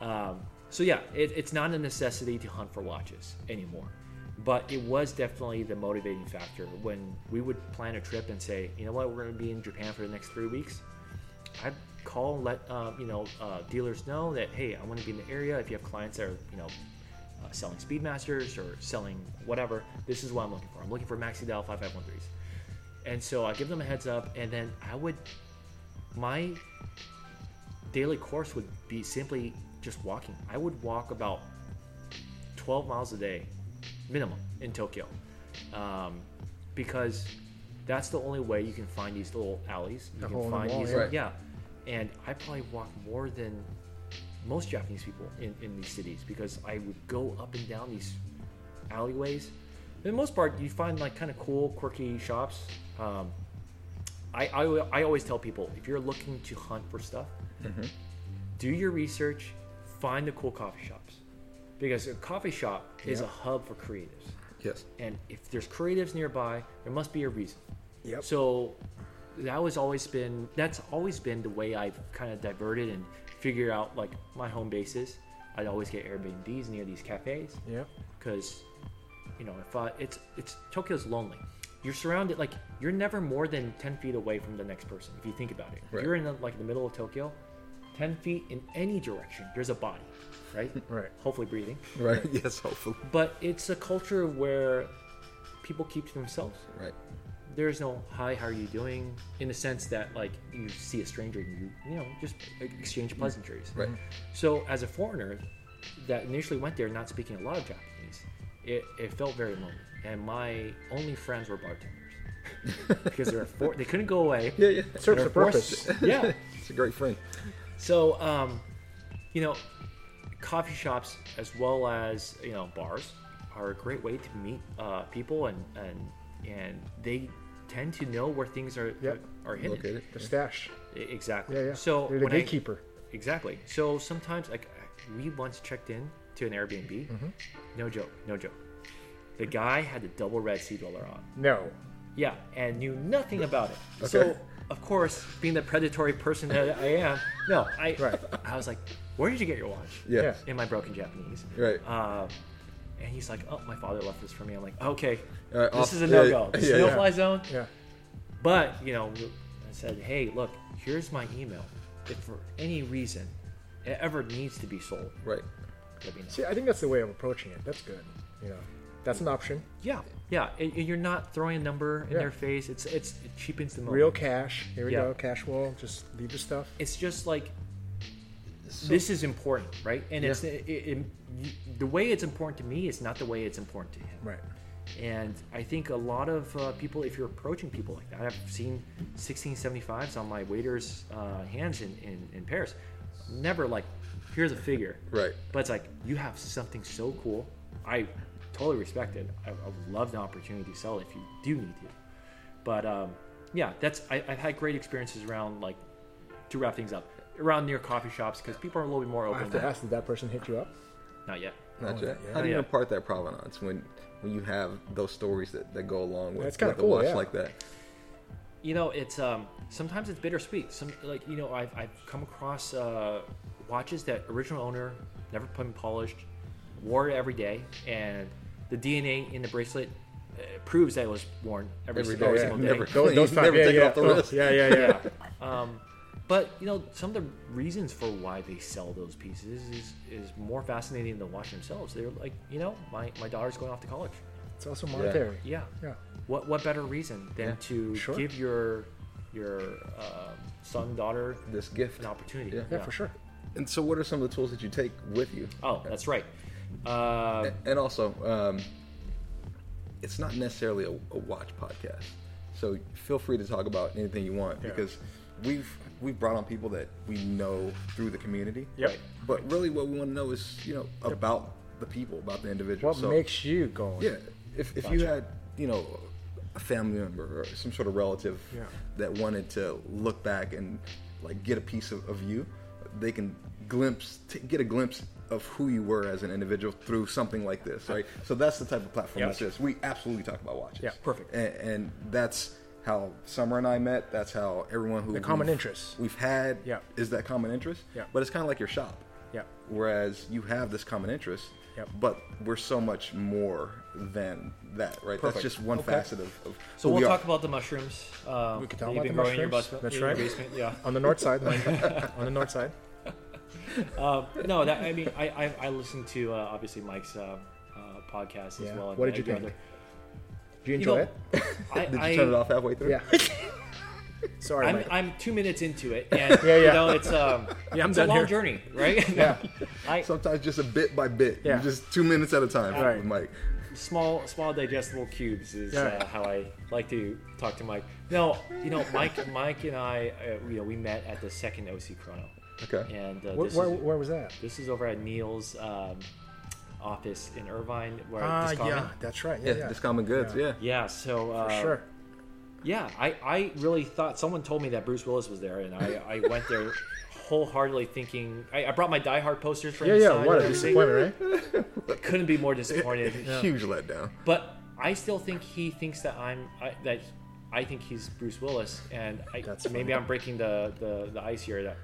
Um, so yeah, it, it's not a necessity to hunt for watches anymore, but it was definitely the motivating factor when we would plan a trip and say, you know what, we're going to be in Japan for the next three weeks. I'd call and let uh, you know uh, dealers know that hey, I want to be in the area. If you have clients that are you know uh, selling Speedmasters or selling whatever, this is what I'm looking for. I'm looking for Maxi Dial 5513s, and so I give them a heads up, and then I would my daily course would be simply just walking. I would walk about 12 miles a day, minimum, in Tokyo, um, because that's the only way you can find these little alleys. You The can hole in the find wall, these, yeah. yeah. And I probably walk more than most Japanese people in, in these cities because I would go up and down these alleyways. For the most part, you find like kind of cool, quirky shops. Um, I, I, I always tell people if you're looking to hunt for stuff, do your research, find the cool coffee shops. Because a coffee shop is Yeah. a hub for creatives. Yes. And if there's creatives nearby, there must be a reason. Yep. So that was always been that's always been the way I've kind of diverted and figured out like my home bases. I'd always get Airbnbs near these cafes Yep. because you know if uh, it's it's Tokyo's lonely. You're surrounded like you're never more than ten feet away from the next person if you think about it. If Right. You're in the, like the middle of Tokyo, ten feet in any direction. There's a body, right? Right. Hopefully breathing. Right. yes. Hopefully. But it's a culture where people keep to themselves. Right. There's no hi, how are you doing? In the sense that like you see a stranger and you you know just exchange pleasantries. Right. So as a foreigner that initially went there not speaking a lot of Japanese, it, it felt very lonely. And my only friends were bartenders because they're for, they couldn't go away. Yeah. Yeah. It serves They're purpose. forced- yeah. It's a great friend. So, um, you know, coffee shops as well as you know bars are a great way to meet uh, people, and and and they tend to know where things are Yep. are hidden. Located. The stash. Exactly. Yeah, yeah. So You're the when I- gatekeeper. exactly. So sometimes, like, we once checked in to an Airbnb. Mm-hmm. No joke. No joke. The guy had the double red Sea-Dweller on. No. Yeah, and knew nothing about it. Okay. So, of course, being the predatory person that I am, no, I, Right. I was like, "Where did you get your watch?" Yeah. Yeah. In my broken Japanese. Right. Uh, and he's like, "Oh, my father left this for me." I'm like, "Okay, All right, this off- is a no go. This is yeah, no yeah. fly zone." Yeah. But you know, I said, "Hey, look, here's my email. If for any reason it ever needs to be sold, Right. let me know. See, I think that's the way of approaching it. That's good. You know, that's an option. Yeah, yeah, and, and you're not throwing a number in Yeah. their face. It's it's it cheapens the moment. Real cash. Here we Yeah. go. Cash wall. Just leave the stuff. It's just like this is important, right? And it's it, it, the way it's important to me is not the way it's important to him. Right. And I think a lot of uh, people, if you're approaching people like that, I've seen 1675s on my waiter's uh, hands in, in, in Paris. Never like, here's a figure. Right. But it's like, you have something so cool. I totally respect it. I, I would love the opportunity to sell it if you do need to. But um, yeah, that's I, I've had great experiences around like to wrap things up around near coffee shops because people are a little bit more I open. have to ask, did that person hit you up? Not yet. Not Oh, yet. yeah. How do you Yeah. impart that provenance when when you have those stories that, that go along with, That's kinda with a cool, watch yeah. like that? you know it's um sometimes it's bittersweet some like you know i've, I've come across uh watches that original owner never put in polished wore it every day and the dna in the bracelet uh, proves that it was worn every, Every single, day, single day never- Those, Clean, those five, never yeah, take it yeah. off the Oh, wrist. yeah, yeah, yeah. um but you know some of the reasons for why they sell those pieces is is more fascinating than the watch themselves they're like you know my my daughter's going off to college It's also monetary. yeah Yeah. what what better reason than Yeah, to sure. give your your um, son daughter This gift. an opportunity Yeah. Yeah, for sure. And so, what are some of the tools that you take with you? Oh, that's right. Uh, And also, um, it's not necessarily a, a watch podcast, so feel free to talk about anything you want Yeah. because we've we've brought on people that we know through the community. Yep. But really, what we want to know is you know about the people, about the individual. What so, makes you go? Yeah, if, if you had, you know, a family member or some sort of relative Yeah. that wanted to look back and like get a piece of, of you, they can glimpse, t- get a glimpse of who you were as an individual through something like this, right? So that's the type of platform Yeah. this is. We absolutely talk about watches. Yeah, perfect. And, and that's how Summer and I met. That's how everyone who The common we've- interests. we've had Yeah. is that common interest. Yeah. But it's kind of like your shop. Yeah. Whereas you have this common interest, Yep. but we're so much more than that, right? Perfect. That's just one Okay. facet of, of so who we'll we talk are. about the mushrooms. Uh, We can talk about the growing your mushrooms. That's in your right. basement, yeah. On the north side, on the north side. Uh, no, that I mean, I I, I listened to uh, obviously Mike's uh, uh, podcast Yeah. as well. and What did you every think? other- Do you enjoy know, it? I, Did you I, turn it off halfway through? Yeah. Sorry, I'm, Mike. I'm two minutes into it, and Yeah, yeah. you know it's um Yeah, I'm it's a long here. journey, right? Yeah. I Sometimes just a bit by bit. Yeah. Just two minutes at a time. Right. Mike. small small digestible cubes is Yeah. uh, how I like to talk to Mike. No, you know Mike Mike and I uh, you know we met at the second OC Chrono, Okay. and uh, Where, this where, is where was that? this is over at Neil's um, office in Irvine, where Ah, Discommon- yeah, that's right. Yeah, Yeah, yeah. Discommon Goods. Yeah. Yeah. Yeah, so uh, For sure. Yeah, I, I really thought someone told me that Bruce Willis was there, and I, I went there wholeheartedly thinking I, I brought my Die Hard posters for Yeah, him to yeah. What a disappointment, right? Couldn't be more disappointed. Huge letdown. But I still think he thinks that I'm I, that I think he's Bruce Willis, and I, That's maybe. I'm breaking the, the, the ice here. That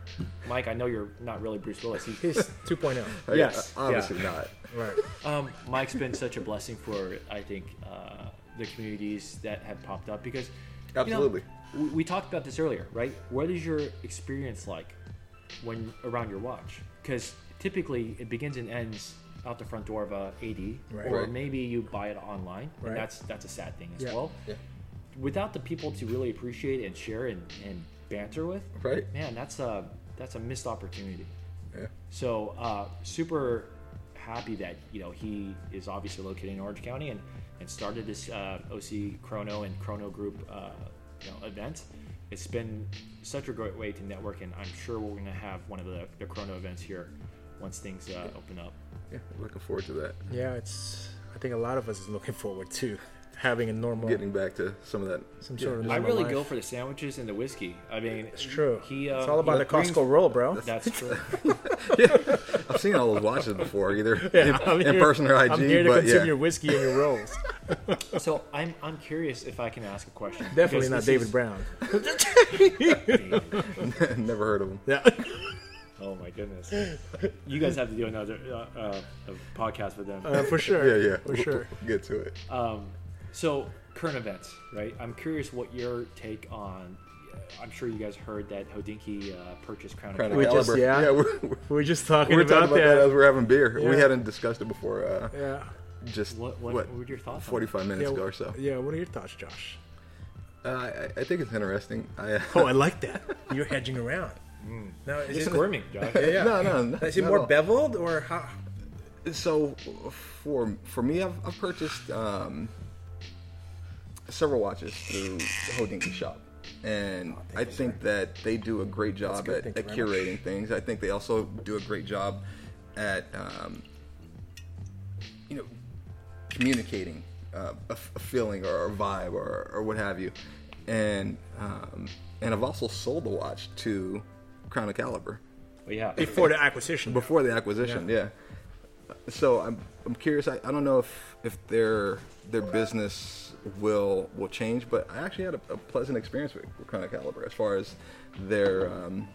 Mike, I know you're not really Bruce Willis. He, He's 2.0. Like, Yes, uh, Obviously not. Right. um, Mike's been such a blessing for I think uh, the communities that have popped up because you know, Absolutely. we, we talked about this earlier, right? What is your experience like when around your watch? Because typically it begins and ends out the front door of a AD, Right. or Right. maybe you buy it online, Right. and that's that's a sad thing as Yeah. well. Yeah. Without the people to really appreciate and share and, and banter with, Right. man, that's a that's a missed opportunity. Yeah. So uh, super happy that you know he is obviously located in Orange County and and started this uh, OC Chrono and Chrono Group uh, you know event. It's been such a great way to network, and I'm sure we're going to have one of the, the Chrono events here once things uh, open up. Yeah. Looking forward to that. Yeah, it's. I think a lot of us is looking forward to having a normal, Getting back to some of that. some yeah, sort of. just- I normal really life. go for the sandwiches and the whiskey. I mean, It's true. He, uh, it's all about he the brings- Costco roll, bro. That's true. yeah, I've seen all those watches before, either Yeah, in, I'm in here- person or IG. I'm here to but consume yeah. your whiskey and your rolls. so I'm I'm curious if I can ask a question. Definitely not David is- Brown. Never heard of them. Yeah. Oh my goodness! You guys have to do another uh, uh, podcast with them. Uh, for sure. Yeah, yeah. For sure. We'll get to it. Um, so current events, right? I'm curious what your take on I'm sure you guys heard that Hodinkee uh, purchased Crown, Crown of of We Caliber. just- Caliber. yeah. we're, we're, We were just talking we were about, talking about that. that. as we're having beer. We hadn't discussed it before. Uh, yeah. just What, what, what were your thoughts? on 45 minutes Yeah, ago or so. Yeah. What are your thoughts, Josh? Uh, I, I think it's interesting. I, uh, Oh, I like that. You're hedging around. Now, that? is It's it, squirming, Josh. yeah, yeah. No, no, no, Is it more all. beveled or how? So for for me, I've, I've purchased um, several watches through the Hodinkee shop, and I think that they do a great job at, at very much. curating things. I think they also do a great job at um, you know communicating uh, a, f- a feeling or a vibe or, or what have you, and um, and I've also sold the watch to Crown of Caliber But yeah, Before the acquisition. before the acquisition. Yeah. So I'm I'm curious. I, I don't know if if their their business will will change, but I actually had a, a pleasant experience with, with Crown of Caliber as far as their um,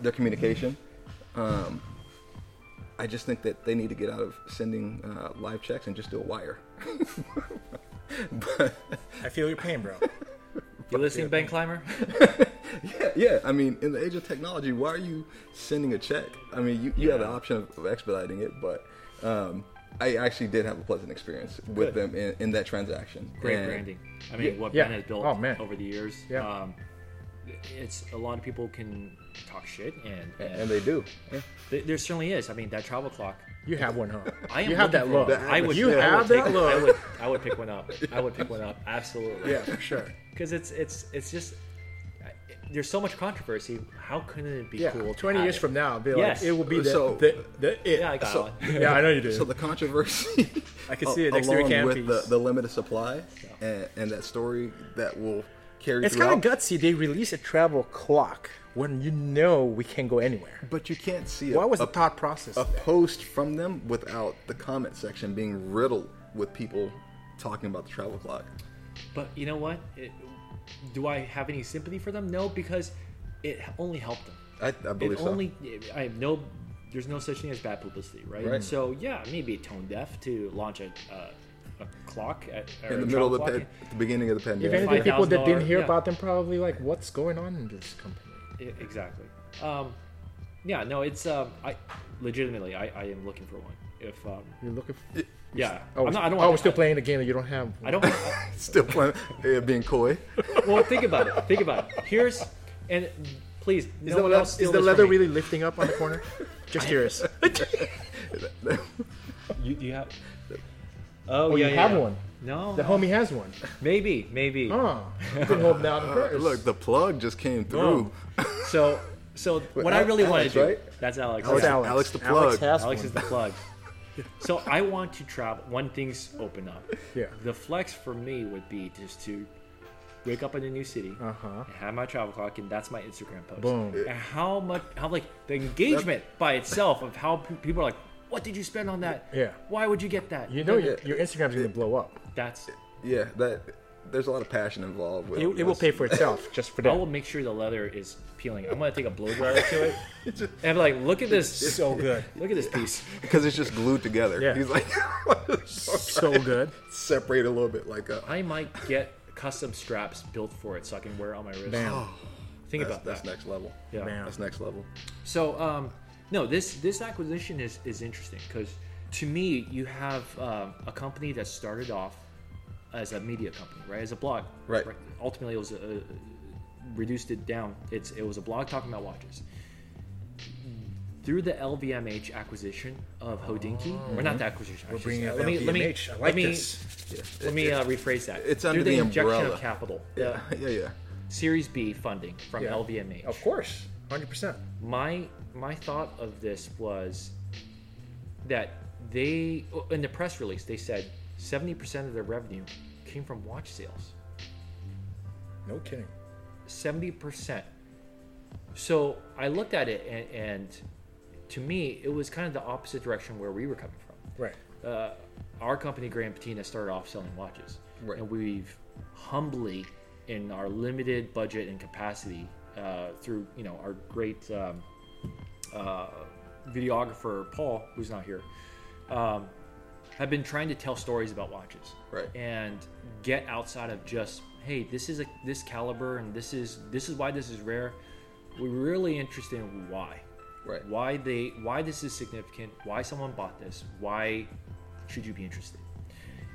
their communication. Um, I just think that they need to get out of sending uh, live checks and just do a wire. but I feel your pain, bro. you listening, Ben Clymer? yeah, yeah. I mean, in the age of technology, why are you sending a check? I mean, you, you have the option of, of expediting it, but um, I actually did have a pleasant experience with Good. them in, in that transaction. Great And- branding. I mean, what yeah. Ben has built Oh, man. over the years. Yeah. Um, it's a lot of people can talk shit, and, and, And they do. Yeah. th- there certainly is. I mean, that travel clock. You have one, huh? I am you have that look. one. I would. You I would have take- that look. I would. I would pick one up. I would pick one up. Absolutely. Yeah, for sure. Because it's it's it's just I- there's so much controversy. How couldn't it be Yeah, cool? 20 years it? from now, be Yes. it will be the, So- the, the it. Yeah, I got So- one. Yeah, I know you do. So the controversy, I can see it next to your along with the, canopies. the limited supply and, and that story that will carry it's kind of gutsy. They release a travel clock when you know we can't go anywhere. But you can't see What a, was the thought process? a there? post from them without the comment section being riddled with people talking about the travel clock. But you know what? It, do I have any sympathy for them? No, because it only helped them. I, I believe it so. only I have no there's no such thing as bad publicity, right? Right. So yeah, maybe tone deaf to launch a a, a clock at, in the middle of the, travel pa- clock. at the beginning of the If pandemic. anything, people that didn't hear yeah. about them probably like, what's going on in this company? I- exactly. Um, yeah, no, it's um, I legitimately I, I am looking for one. If um, You're looking. For, yeah, oh, I'm not, I don't oh, want. we're still playing the game that you don't have. I don't. Want, Still playing, yeah, being coy. well, think about it. Think about it. Here's and please, Is, no the, one else is the leather really lifting up on the corner? Just curious. You, you have. Oh, Oh, yeah, you yeah, have yeah. one. No, The homie has one. maybe, maybe. Oh, you can hold down Uh, first. look, the plug just came through. So, so what I really want Alex, to do. right? That's Alex. Alex, That's yeah. Alex. Alex the Alex plug. has Alex one. is the plug. So I want to travel when things open up. Yeah. The flex for me would be just to wake up in a new city, Uh huh. and have my travel clock, and that's my Instagram post. Boom. And how much, how like the engagement by itself of how pe- people are like, "What did you spend on that? Yeah. Why would you get that?" You know your, your Instagram's gonna blow up. That's. Yeah, that there's a lot of passion involved with It, it will this. pay for itself just for that. I will make sure the leather is peeling. I'm gonna take a blow dryer to it, and be like, "Look at this! So good. Look at this piece." because it's just glued together. Yeah. He's like So good. separate a little bit, like uh, I might get custom straps built for it so I can wear it on my wrist. Bam. Think that's, about that's next level. Yeah. Bam. That's next level. So, um, no, this this acquisition is is interesting because to me, you have um, a company that started off as a media company, right? As a blog, Right. Ultimately, it was a, reduced it down. It's it was a blog talking about watches. Through the LVMH acquisition of Hodinkee, or not mm-hmm. the acquisition, We're bringing up let me let me LVMH. I like let me this. let me uh, rephrase that. It's Through under the, the injection umbrella. of capital, Yeah, yeah, yeah. Series B funding from Yeah. LVMH. Of course, hundred percent. my my thought of this was that they in the press release they said 70% of their revenue came from watch sales No kidding. 70% so i looked at it and, and to me it was kind of the opposite direction where we were coming from Right. uh, our company Grey and Patina started off selling watches, Right. and we've humbly, in our limited budget and capacity, uh, through you know our great um, uh, videographer Paul, who's not here, um, have been trying to tell stories about watches, Right. and get outside of just hey, this is a this caliber, and this is this is why this is rare. We're really interested in why, Right. why they why this is significant, why someone bought this, why should you be interested?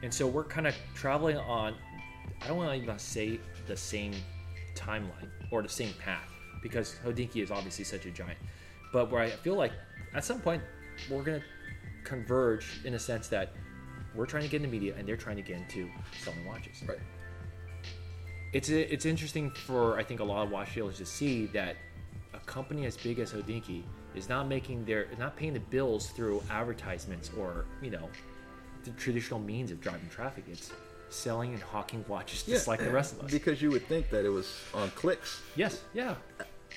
And so we're kind of traveling on. I don't want to even say the same timeline or the same path because Hodinkee is obviously such a giant. But where I feel like at some point we're gonna converge in a sense that we're trying to get into media and they're trying to get into selling watches. Right. It's it's interesting for I think a lot of watch dealers to see that a company as big as Hodinkee is not making their not paying the bills through advertisements or you know the traditional means of driving traffic. It's selling and hawking watches just like the rest of us. Because you would think that it was on clicks. yes, yeah.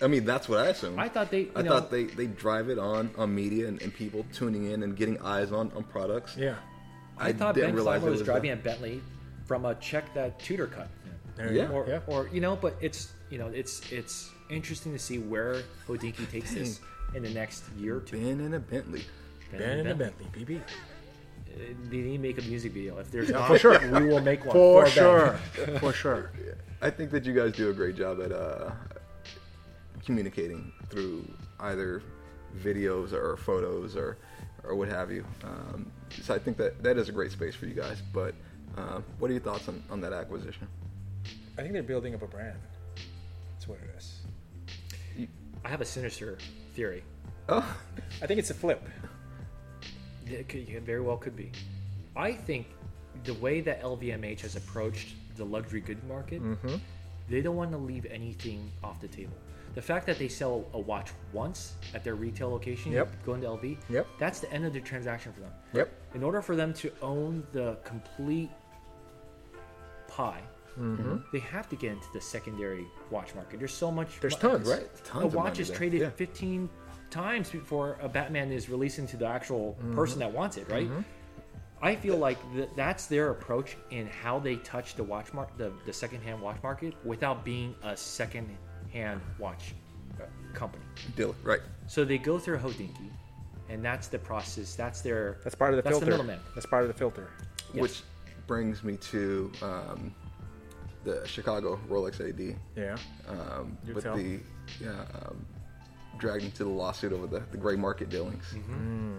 I mean, that's what I assume. I thought they. You I know, thought they, they drive it on on media and, and people tuning in and getting eyes on, on products. Yeah. I, thought didn't Ben realize Clymer it was was driving that. a Bentley from a check that Tudor cut. There Yeah. or, Yeah. or you know, but it's you know it's it's interesting to see where Hodinkee takes this in the next year or two. Ben in a Bentley. Ben and a Bentley, BB. Uh, They need to make a music video. If there's Yeah, not, for sure. we will make one For Ben. sure. For sure. I think that you guys do a great job at uh, communicating through either videos or photos or or what have you. Um, so I think that that is a great space for you guys. But uh, what are your thoughts on, on that acquisition? I think they're building up a brand. That's what it is. I have a sinister theory. Oh, I think it's a flip. It, could, it very well could be. I think the way that LVMH has approached the luxury good market, Mm-hmm. they don't want to leave anything off the table. The fact that they sell a watch once at their retail location, Yep. going to LV, Yep. that's the end of the transaction for them. Yep. In order for them to own the complete pie, Mm-hmm. they have to get into the secondary watch market. There's so much. There's tons. right. Tons a of watch is there. traded Yeah. 15 times before a Batman is releasing to the actual Mm-hmm. person that wants it, right? I feel like th- that's their approach in how they touch the watch market, the, the secondhand watch market, without being a second-hand watch uh, company. deal. Right. So they go through Hodinkee, and that's the process. That's their. That's part of the That's the filter. middleman. That's part of the filter. Yes. Which brings me to um, the Chicago Rolex AD. Yeah. um, Do with tell. the yeah, um, dragged into the lawsuit over the, the gray market dealings. Mm-hmm.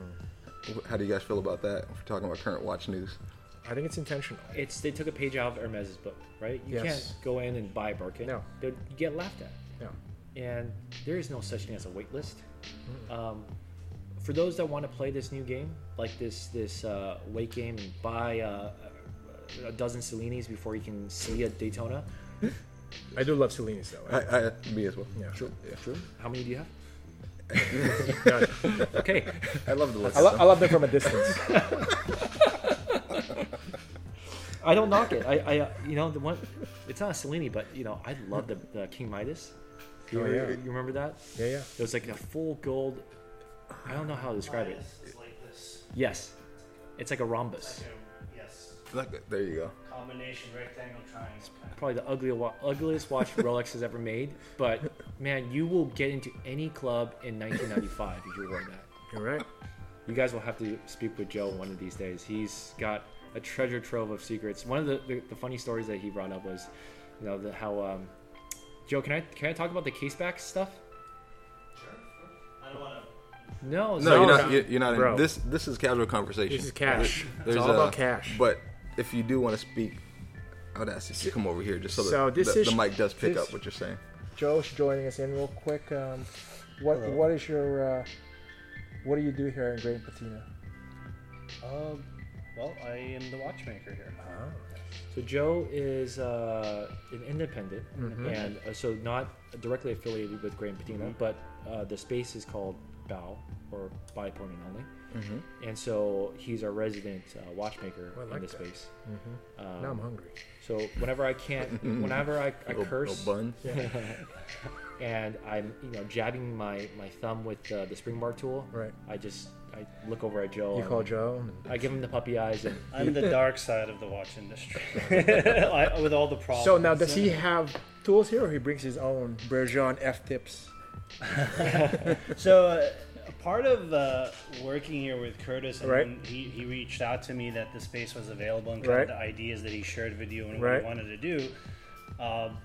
How do you guys feel about that? If we're talking about current watch news, I think it's intentional. It's they took a page out of Hermes's book, right? You Yes. can't go in and buy a Birkin. No. They're- you get laughed at. No. and there is no such thing as a wait list. Um, for those that want to play this new game, like this this uh, wait game, and buy uh, a dozen Cellinis before you can see a Daytona. I do love Cellinis though. I, I me as well. yeah. True, true. How many do you have? Okay, I love the list. I, lo- I love them from a distance. I don't knock it. I, I uh, you know the one. It's not a Cellini, but you know I love the, the King Midas. You, Oh, remember, yeah. you remember that? Yeah, yeah. It was like a full gold. I don't know how to describe it. It's like this. Yes, it's like a rhombus. Like a, yes. Look, there you go. Combination rectangle triangle. probably the ugly, wa- ugliest watch Rolex has ever made. But man, you will get into any club in 1995 if you wear that. You're right. You guys will have to speak with Joe one of these days. He's got a treasure trove of secrets. One of the, the, the funny stories that he brought up was, you know, the, how um, Joe, can I can I talk about the case back stuff? I don't want to. No, No, so- you're not. You're, you're not. In, this this is casual conversation. This is cash. There's it's all a- about cash. But if you do want to speak, I would ask you to come over here just so that So this the, is- the mic does pick this- up what you're saying. Joe's joining us in real quick. Um, what what is your uh, what do you do here in Great Patina? Um, well, I am the watchmaker here. So Joe is uh, an independent, Mhm. and uh, so not directly affiliated with Grey and Patina, but uh, the space is called BAO or by appointment only. Mm-hmm. And so he's our resident uh, watchmaker Oh, I in like the space. Mm-hmm. Um, now I'm hungry. So whenever I can't, whenever I, I Little, curse little and I'm you know jabbing my my thumb with uh, the spring bar tool, Right. I just I look over at Joe. You and call Joe. I give him the puppy eyes, and I'm the dark side of the watch industry. I, with all the problems. So now, does he have tools here, or he brings his own Bergeon F tips? So, uh, part of uh, working here with Curtis, and Right. he, he reached out to me that the space was available and Right. of the ideas that he shared with you and what Right. he wanted to do, Um,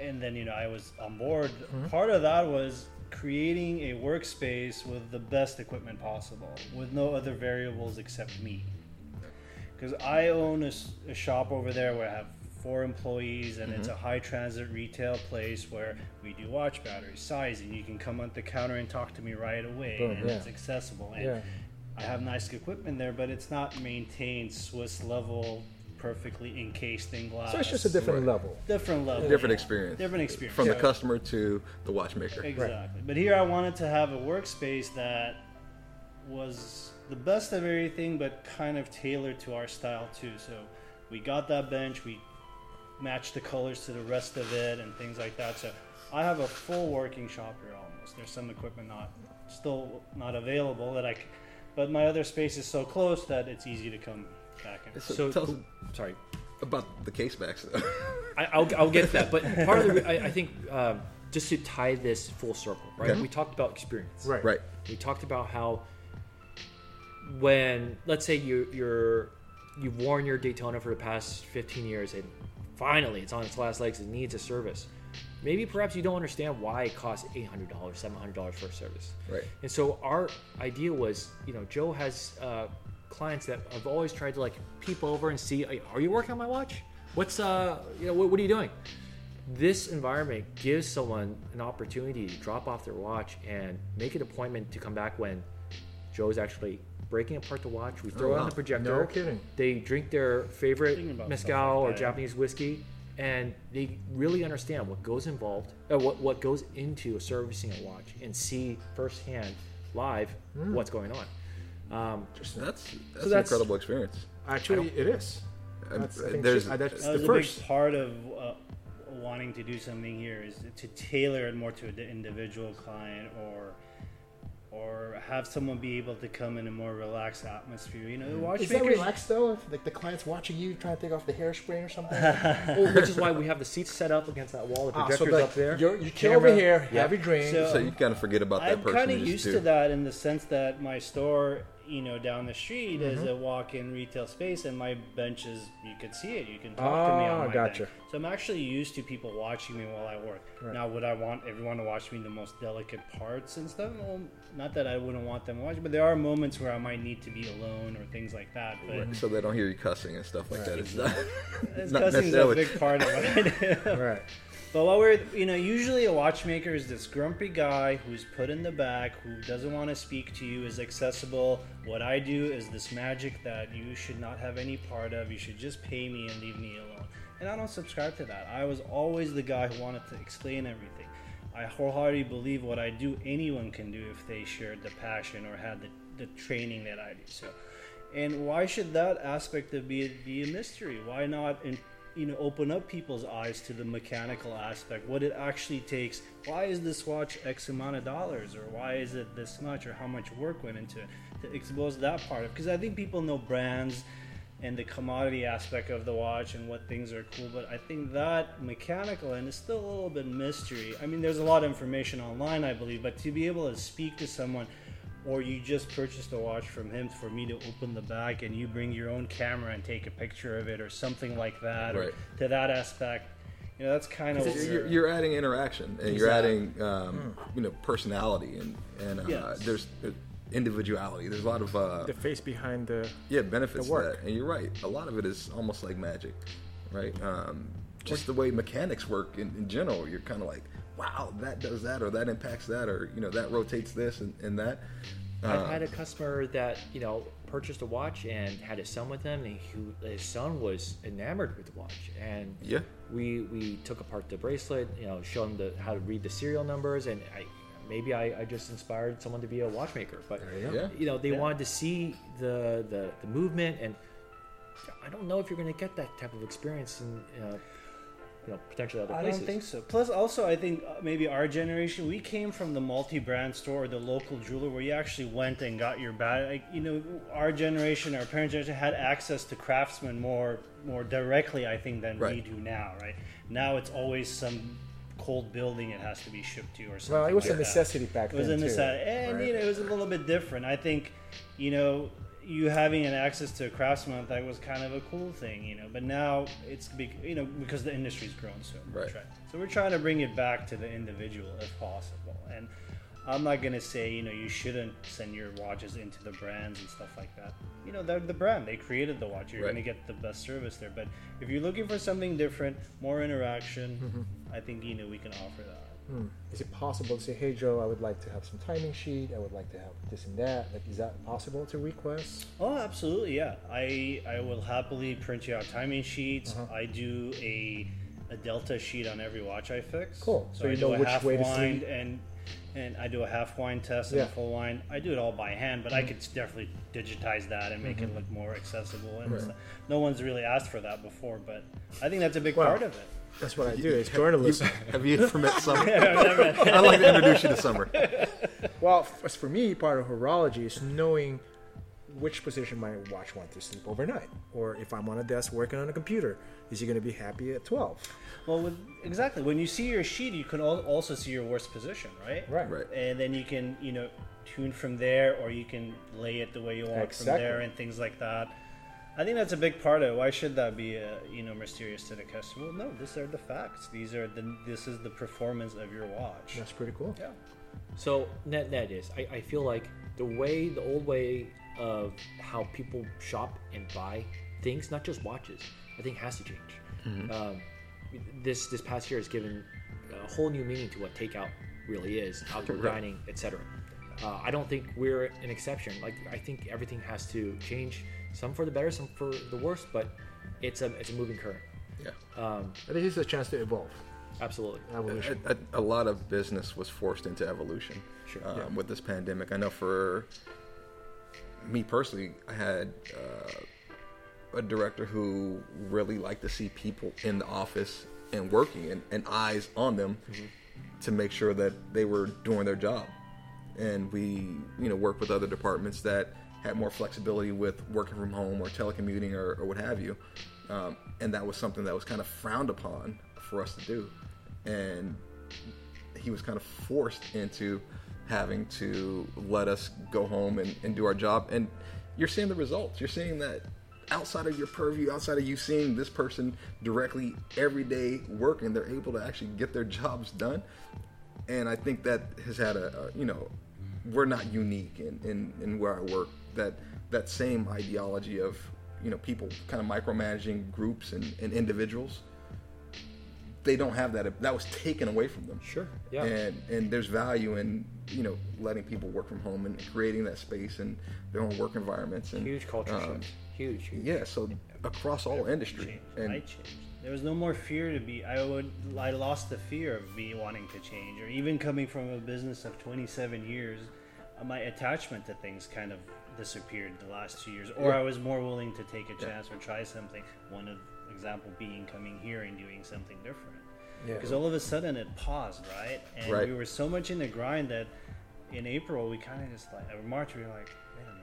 and then you know I was on board. Part of that was creating a workspace with the best equipment possible, with no other variables except me. Because I own a shop over there where I have four employees, and it's a mm-hmm. high transit retail place where we do watch batteries, sizing. You can come at the counter and talk to me right away, Boom, and yeah. it's accessible. And Yeah. I have nice equipment there, but it's not maintained Swiss level, perfectly encased in glass. So it's just a different Right. level. different level, Different yeah. experience. Different experience From the customer to the watchmaker. Exactly. But here I wanted to have a workspace that was the best of everything, but kind of tailored to our style too. So we got that bench, we matched the colors to the rest of it, and things like that. So I have a full working shop here almost. There's some equipment not still not available that I, c- but my other space is so close that it's easy to come back in. So, So, tell us sorry, about the case backs. though. I, I'll, I'll get to that. But part of the, I, I think, um, just to tie this full circle, right? Okay. We talked about experience. Right. right. We talked about how when, let's say you you're you've worn your Daytona for the past 15 years, and finally it's on its last legs, it needs a service. Maybe perhaps you don't understand why it costs $800, $700 for a service. Right. And so our idea was, you know, Joe has uh, clients that have always tried to like peep over and see, are you working on my watch? What's uh, you know, what, what are you doing? This environment gives someone an opportunity to drop off their watch and make an appointment to come back when Joe's actually breaking apart the watch. We throw it wow. on the projector. No kidding. They drink their favorite Thinking about mezcal like or. Japanese whiskey, and they really understand what goes involved, uh, what what goes into servicing a watch, and see firsthand, live, Hmm. what's going on. Um, That's that's, an that's- incredible experience. Actually, it is. That's, I think there's- shit- uh, that's That was the a first. big part of uh, wanting to do something here is to tailor it more to an individual client or or have someone be able to come in a more relaxed atmosphere. You know, the Is that relaxed though? If like the client's watching you trying to take off the hairspring or something? well, which is why we have the seats set up against that wall. The Ah, projector's so like, up there. You're, you chill over here, Yeah. have your drink. So- so you kind of forget about that person. I'm kind of used to that in the sense that my store, you know, down the street Mm-hmm. is a walk-in retail space, and my bench is you can see it. You can talk to me Ah, on my gotcha. bench. So I'm actually used to people watching me while I work. Right. Now, would I want everyone to watch me the most delicate parts and stuff? Well, not that I wouldn't want them to watch, but there are moments where I might need to be alone or things like that. But Right, so they don't hear you cussing and stuff like that. It's not, it's not cussing's a big part of what I do. right. But what we're, you know, usually a watchmaker is this grumpy guy who's put in the back, who doesn't want to speak to you, is accessible. What I do is this magic that you should not have any part of. You should just pay me and leave me alone. And I don't subscribe to that. I was always the guy who wanted to explain everything. I wholeheartedly believe what I do, anyone can do if they shared the passion or had the, the training that I do. So, and why should that aspect of be be a mystery? Why not, in, you know, open up people's eyes to the mechanical aspect? What it actually takes. Why is this watch X amount of dollars, or why is it this much, or how much work went into it? To expose that part because I think people know brands and the commodity aspect of the watch and what things are cool, but I think that mechanical end is still a little bit mystery. I mean, there's a lot of information online, I believe, but to be able to speak to someone or you just purchased a watch from him for me to open the back and you bring your own camera and take a picture of it or something like that Right. or to that aspect you know that's kind of You're, you're- you're adding interaction and you're adding um, you know personality and and uh, Yes. there's uh, individuality. There's a lot of uh, The face behind the. yeah benefits the to work. that. And you're right. A lot of it is almost like magic, right? Um, just the way mechanics work in, in general. You're kind of like, wow, that does that or that impacts that or you know that rotates this and, and that. I've Uh, had a customer that you know purchased a watch and had his son with him, and he, his son was enamored with the watch. And Yeah. we we took apart the bracelet, you know, showed him the, how to read the serial numbers, and I, maybe I, I just inspired someone to be a watchmaker. But Yeah. you know, they Yeah. wanted to see the, the the movement, and I don't know if you're going to get that type of experience in uh, you know potentially other I places. don't think so. Plus, also, I think uh, maybe our generation, we came from the multi-brand store or the local jeweler where you actually went and got your bag. Like, you know, our generation, our parents' generation, had access to craftsmen more more directly, I think, than we do now. Right now, it's always some cold building it has to be shipped to or something. Well, it was like a that. necessity back then. It was then a too. necessity, and right? you know, it was a little bit different. I think, you know, you having an access to a craftsman that was kind of a cool thing, you know. But now it's big, you know, because the industry's grown so much, Right. right? So we're trying to bring it back to the individual if possible. And I'm not gonna say, you know, you shouldn't send your watches into the brands and stuff like that. You know, they're the brand; they created the watch. You're Right. gonna get the best service there. But if you're looking for something different, more interaction, Mm-hmm. I think you know we can offer that. Hmm. Is it possible to say, hey Joe, I would like to have some timing sheet. I would like to have this and that. Like, is that possible to request? Oh, absolutely, yeah. I I will happily print you out timing sheets. Uh-huh. I do a a delta sheet on every watch I fix. Cool. So, So I you do know a which half way to wind sleep. and and I do a half wind test and Yeah. Mm-hmm. a full wind. I do it all by hand, but I could definitely digitize that and make it look more accessible. And stuff. no one's really asked for that before, but I think that's a big Well, part of it. That's what I do. It's journalism. Have you ever met Summer? I'd like to introduce you to Summer. Well, as for me, part of horology is knowing which position my watch wants to sleep overnight, or if I'm on a desk working on a computer, is he going to be happy at 12? Well, with, exactly. When you see your sheet, you can also see your worst position, right? Right. Right. and then you can you know tune from there or you can lay it the way you want from there and things like that i think that's a big part of it why should that be uh, you know mysterious to the customer well, no these are the facts these are the this is the performance of your watch That's pretty cool. yeah So net net is I, I feel like the way the old way of how people shop and buy things, not just watches, I think has to change. Um, this this past year has given a whole new meaning to what takeout really is, outdoor Right. dining, etc. Uh, I don't think we're an exception. Like I think everything has to change, some for the better, some for the worse, but it's a it's a moving current. Yeah. Um, think it is a chance to evolve. absolutely. Evolution. A, a, a lot of business was forced into evolution Sure. um, Yeah. with this pandemic. I know for me personally, I had uh, a director who really liked to see people in the office and working and, and eyes on them to make sure that they were doing their job. And we, you know, work with other departments that had more flexibility with working from home or telecommuting or, or what have you. Um, and that was something that was kind of frowned upon for us to do. And he was kind of forced into having to let us go home and, and do our job. And you're seeing the results. You're seeing that outside of your purview, outside of you seeing this person directly every day working, they're able to actually get their jobs done. And I think that has had a, a you know, we're not unique in, in, in where I work. That that same ideology of you know people kind of micromanaging groups and, and individuals they don't have that that was taken away from them Sure. Yeah. and and there's value in you know letting people work from home and creating that space and their own work environments and Huge culture um, shift. Huge. huge. yeah so across all industry changed. and I changed. There was no more fear to be. I would. I lost the fear of me wanting to change, or even coming from a business of 27 years, uh, my attachment to things kind of disappeared the last two years. Or Yeah. I was more willing to take a chance or try something. One of example being coming here and doing something different. Yeah. Because all of a sudden it paused, right? And Right. we were so much in the grind that in April we kind of just like, or March we were like, wait a minute,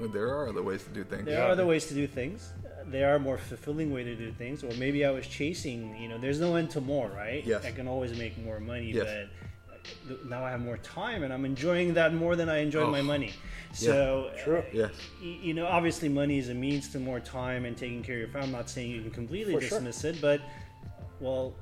like there are other ways to do things there are other ways to do things. There are more fulfilling way to do things, or maybe I was chasing. You know, there's no end to more, right? Yes. I can always make more money, Yes. but now I have more time, and I'm enjoying that more than I enjoyed my Oh. money. So, True. uh, yes you know, obviously, money is a means to more time and taking care of your family. I'm not saying you can completely For sure. dismiss it, but well,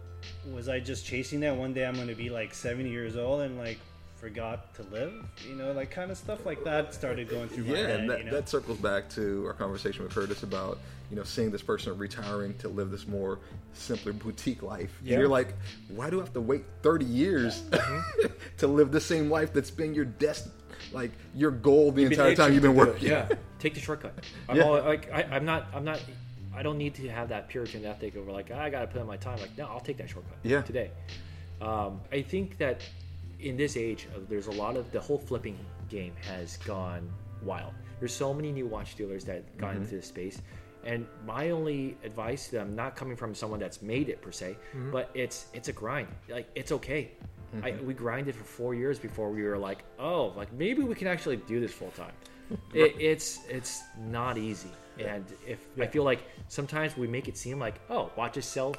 was I just chasing that? One day I'm going to be like 70 years old and like forgot to live, you know, like kind of stuff like that started going through my yeah head. and that, you know? that circles back to our conversation with curtis about you know seeing this person retiring to live this more simpler boutique life Yeah. and you're like why do i have to wait 30 years to live the same life that's been your destiny like your goal the entire time you've been working Yeah, take the shortcut. I'm Yeah. all, like, I, I'm not, I'm not, I don't need to have that Puritan ethic over like, I got to put in my time. Like, no, I'll take that shortcut. Yeah. Today, um, I think that in this age, uh, there's a lot of the whole flipping game has gone wild. There's so many new watch dealers that got into this space. And my only advice to them, not coming from someone that's made it per se, but it's it's a grind. Like it's okay. I, we grinded for four years before we were like, oh, like maybe we can actually do this full time. it, it's it's not easy, and if I feel like sometimes we make it seem like, oh, watches sell,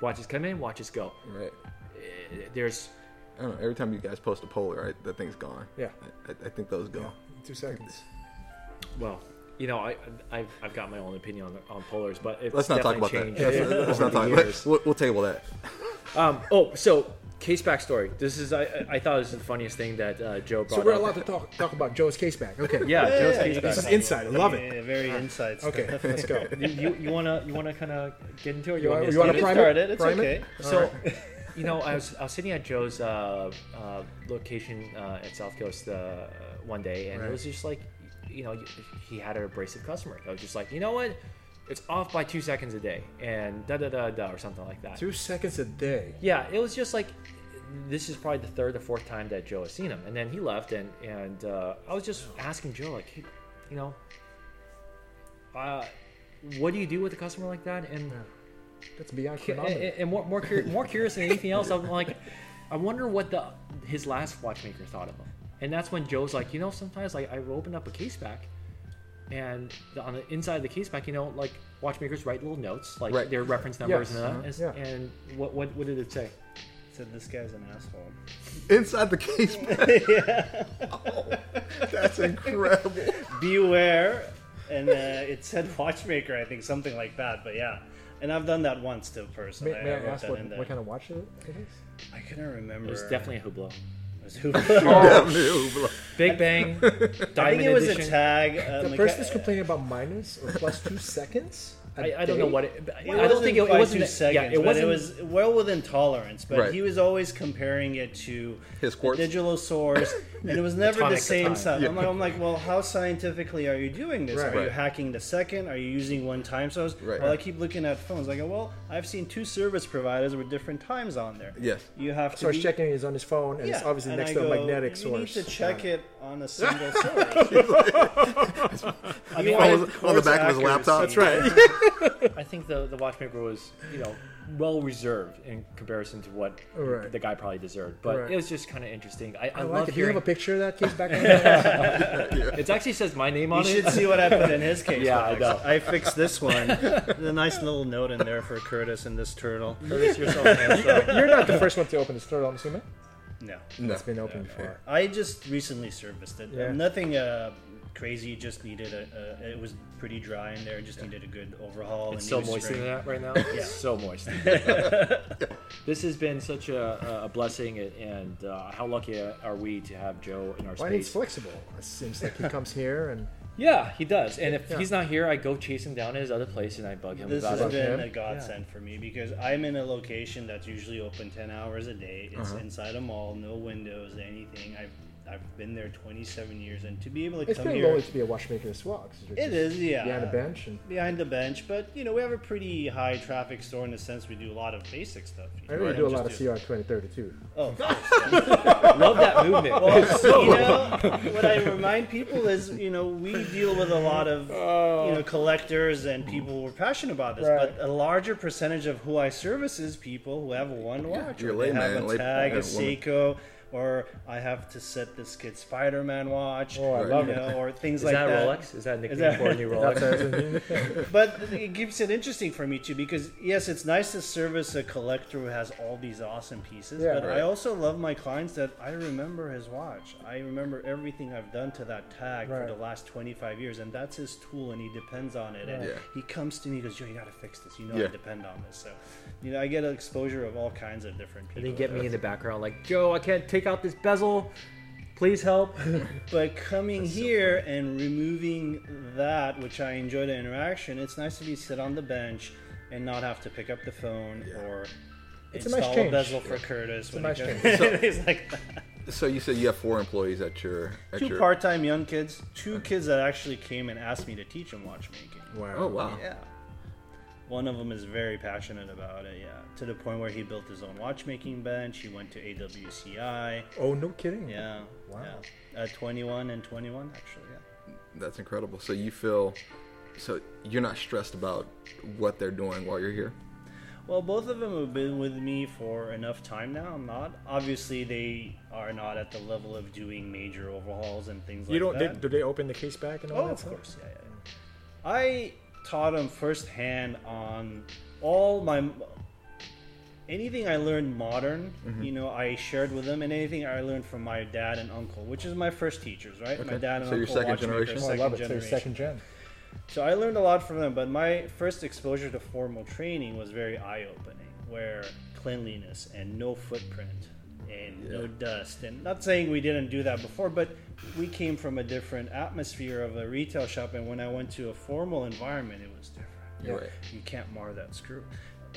watches come in, watches go. right Eh, There's I don't know. Every time you guys post a polar, right, that thing's gone. Yeah. I, I think those go. Yeah, two seconds. Well, you know, I, I've, I've got my own opinion on, on polars, but it's Let's not talk about that. changed Let's, let's not talk. years. We'll, we'll table that. Um, oh, so case back story. This is I, I thought this is the funniest thing that uh, Joe brought So we're up. allowed to talk talk about Joe's case back. Okay. yeah, Joe's Yeah, case back. This is inside. I love it. Yeah, very insight. stuff. Okay, let's go. You, you, you wanna you wanna kind of get into it? You want wanna- me you wanna start it? prime it? it. It's Prime it? okay. So, you know, I was I was sitting at Joe's uh, uh, location uh, at South Coast uh, one day, and it was just like, you know, he had an abrasive customer. I was just like, you know what? It's off by two seconds a day, and da da da da or something like that. Two seconds a day. Yeah, it was just like this is probably the third or fourth time that Joe has seen him, and then he left, and and uh, I was just asking Joe like, hey, you know, uh, what do you do with a customer like that? And That's beyond and, phenomenal. and more more, cur- more curious than anything else, I'm like, I wonder what the his last watchmaker thought of him, and that's when Joe's like, you know, sometimes like I open up a case back. And the, on the inside of the case back, you know, like watchmakers write little notes, like Right. their reference numbers Yes, and uh-huh, that. yeah. And what, what what did it say? Said this guy's an asshole. Inside the case. Oh, that's incredible. Beware, and uh, it said watchmaker. I think something like that. But yeah, and I've done that once to a person. May, may I wrote ask what, what kind of watch it is? I couldn't remember. It was definitely a Hublot. It was who- Definitely. Big Bang, I think Diamond it was Edition. a tag. Uh, The mecha- person is complaining about minus or plus two seconds. I don't know what it. It I don't wasn't think it, it wasn't. two seconds, yeah, it wasn't. it was well within tolerance. But Right. he was always comparing it to His the quartz? digital source, and it was never the same time. stuff. I'm, like, I'm like, well, how scientifically are you doing this? Right. Are you hacking the second? Are you using one time source? Right. Well, I keep looking at phones. I go, well, I've seen two service providers with different times on there. Yes. You have to. So he's be- checking is on his phone, and yeah, it's obviously and next I to a magnetic you source. You need to check Got it on a single source. I mean, On the- of on the back of his laptop? That's right. I think the the watchmaker was you know well reserved in comparison to what Right. the guy probably deserved. But Right. it was just kind of interesting. I, I, I love like it. Do you have a picture of that case back? on It actually says my name on You it. You should see what I put in his case. Yeah, I box. know. I fixed this one. a nice little note in there for Curtis and this turtle. Curtis, you're so handsome. You're not the first one to open this turtle, I'm assuming. No, No. It's been open before. I just recently serviced it. Yeah. Nothing uh, crazy. Just needed a, a. It was pretty dry in there. Just needed a good overhaul. It's and so new moist in that right now. It's so moist. this has been such a, a blessing, and uh, how lucky are we to have Joe in our Why he's flexible. It seems like he comes here and Yeah, he does. And if Yeah. he's not here, I go chase him down at his other place and I bug him This about has it. been a godsend for me because I'm in a location that's usually open 10 hours a day. It's Uh-huh. inside a mall, no windows, anything. I've I've been there 27 years, and to be able to it's come pretty here, lonely to be a watchmaker as well. 'cause you're it just is, yeah. behind a bench and behind the bench, but you know we have a pretty high traffic store in the sense we do a lot of basic stuff. I really do a lot of CR 2030 too. Oh, of course. Love that movement. Well, you know, what I remind people is, you know, we deal with a lot of, oh. you know, collectors and people who are passionate about this. Right. But a larger percentage of who I service is people who have one watch. you're or they layman, have a tag, yeah, a woman. Seiko, or I have to set this kid Spider-Man watch. Oh, I you love know, it. or things Is like that that. Rolex? Is that a nickname that- for a new Rolex? But it keeps it interesting for me too because yes, it's nice to service a collector who has all these awesome pieces. Yeah. but I also love my clients that I remember his watch. I remember everything I've done to that tag Right. for the last 25 years, and that's his tool, and he depends on it. And Yeah. he comes to me, and goes, "Joe, you got to fix this. You know Yeah. I depend on this." So, you know, I get an exposure of all kinds of different people. And then get me in the background like, Joe, I can't take out this bezel. Please help. But coming here and removing that, which I enjoy the interaction, it's nice to be sit on the bench and not have to pick up the phone or It's a nice install a, bezel for Curtis. a when nice he change. goes- like that. So you said you have four employees at your at two your. part-time young kids, two kids that actually came and asked me to teach them watchmaking. wow. Oh wow. Yeah. One of them is very passionate about it, yeah. To the point where he built his own watchmaking bench. He went to AWCI. Oh, no kidding. Yeah. Wow. Yeah. At 21 and 21, actually, yeah. That's incredible. So you feel, so you're not stressed about what they're doing while you're here. Well, both of them have been with me for enough time now. I'm not. Obviously, they are not at the level of doing major overhauls and things You like that. You don't? They, do they open the case back and all oh, that of stuff? course, yeah, yeah, yeah. I taught them firsthand on all my anything I learned modern, Mm-hmm. you know, I shared with them, and anything I learned from my dad and uncle, which is my first teachers, right? My dad and So you're uncle second watchmakers, generation? Oh, I second love it. So generation. second gen. So I learned a lot from them, but my first exposure to formal training was very eye-opening, where cleanliness and no footprint and no dust. And not saying we didn't do that before, but we came from a different atmosphere of a retail shop, and when I went to a formal environment, it was different. You're right. You can't mar that screw.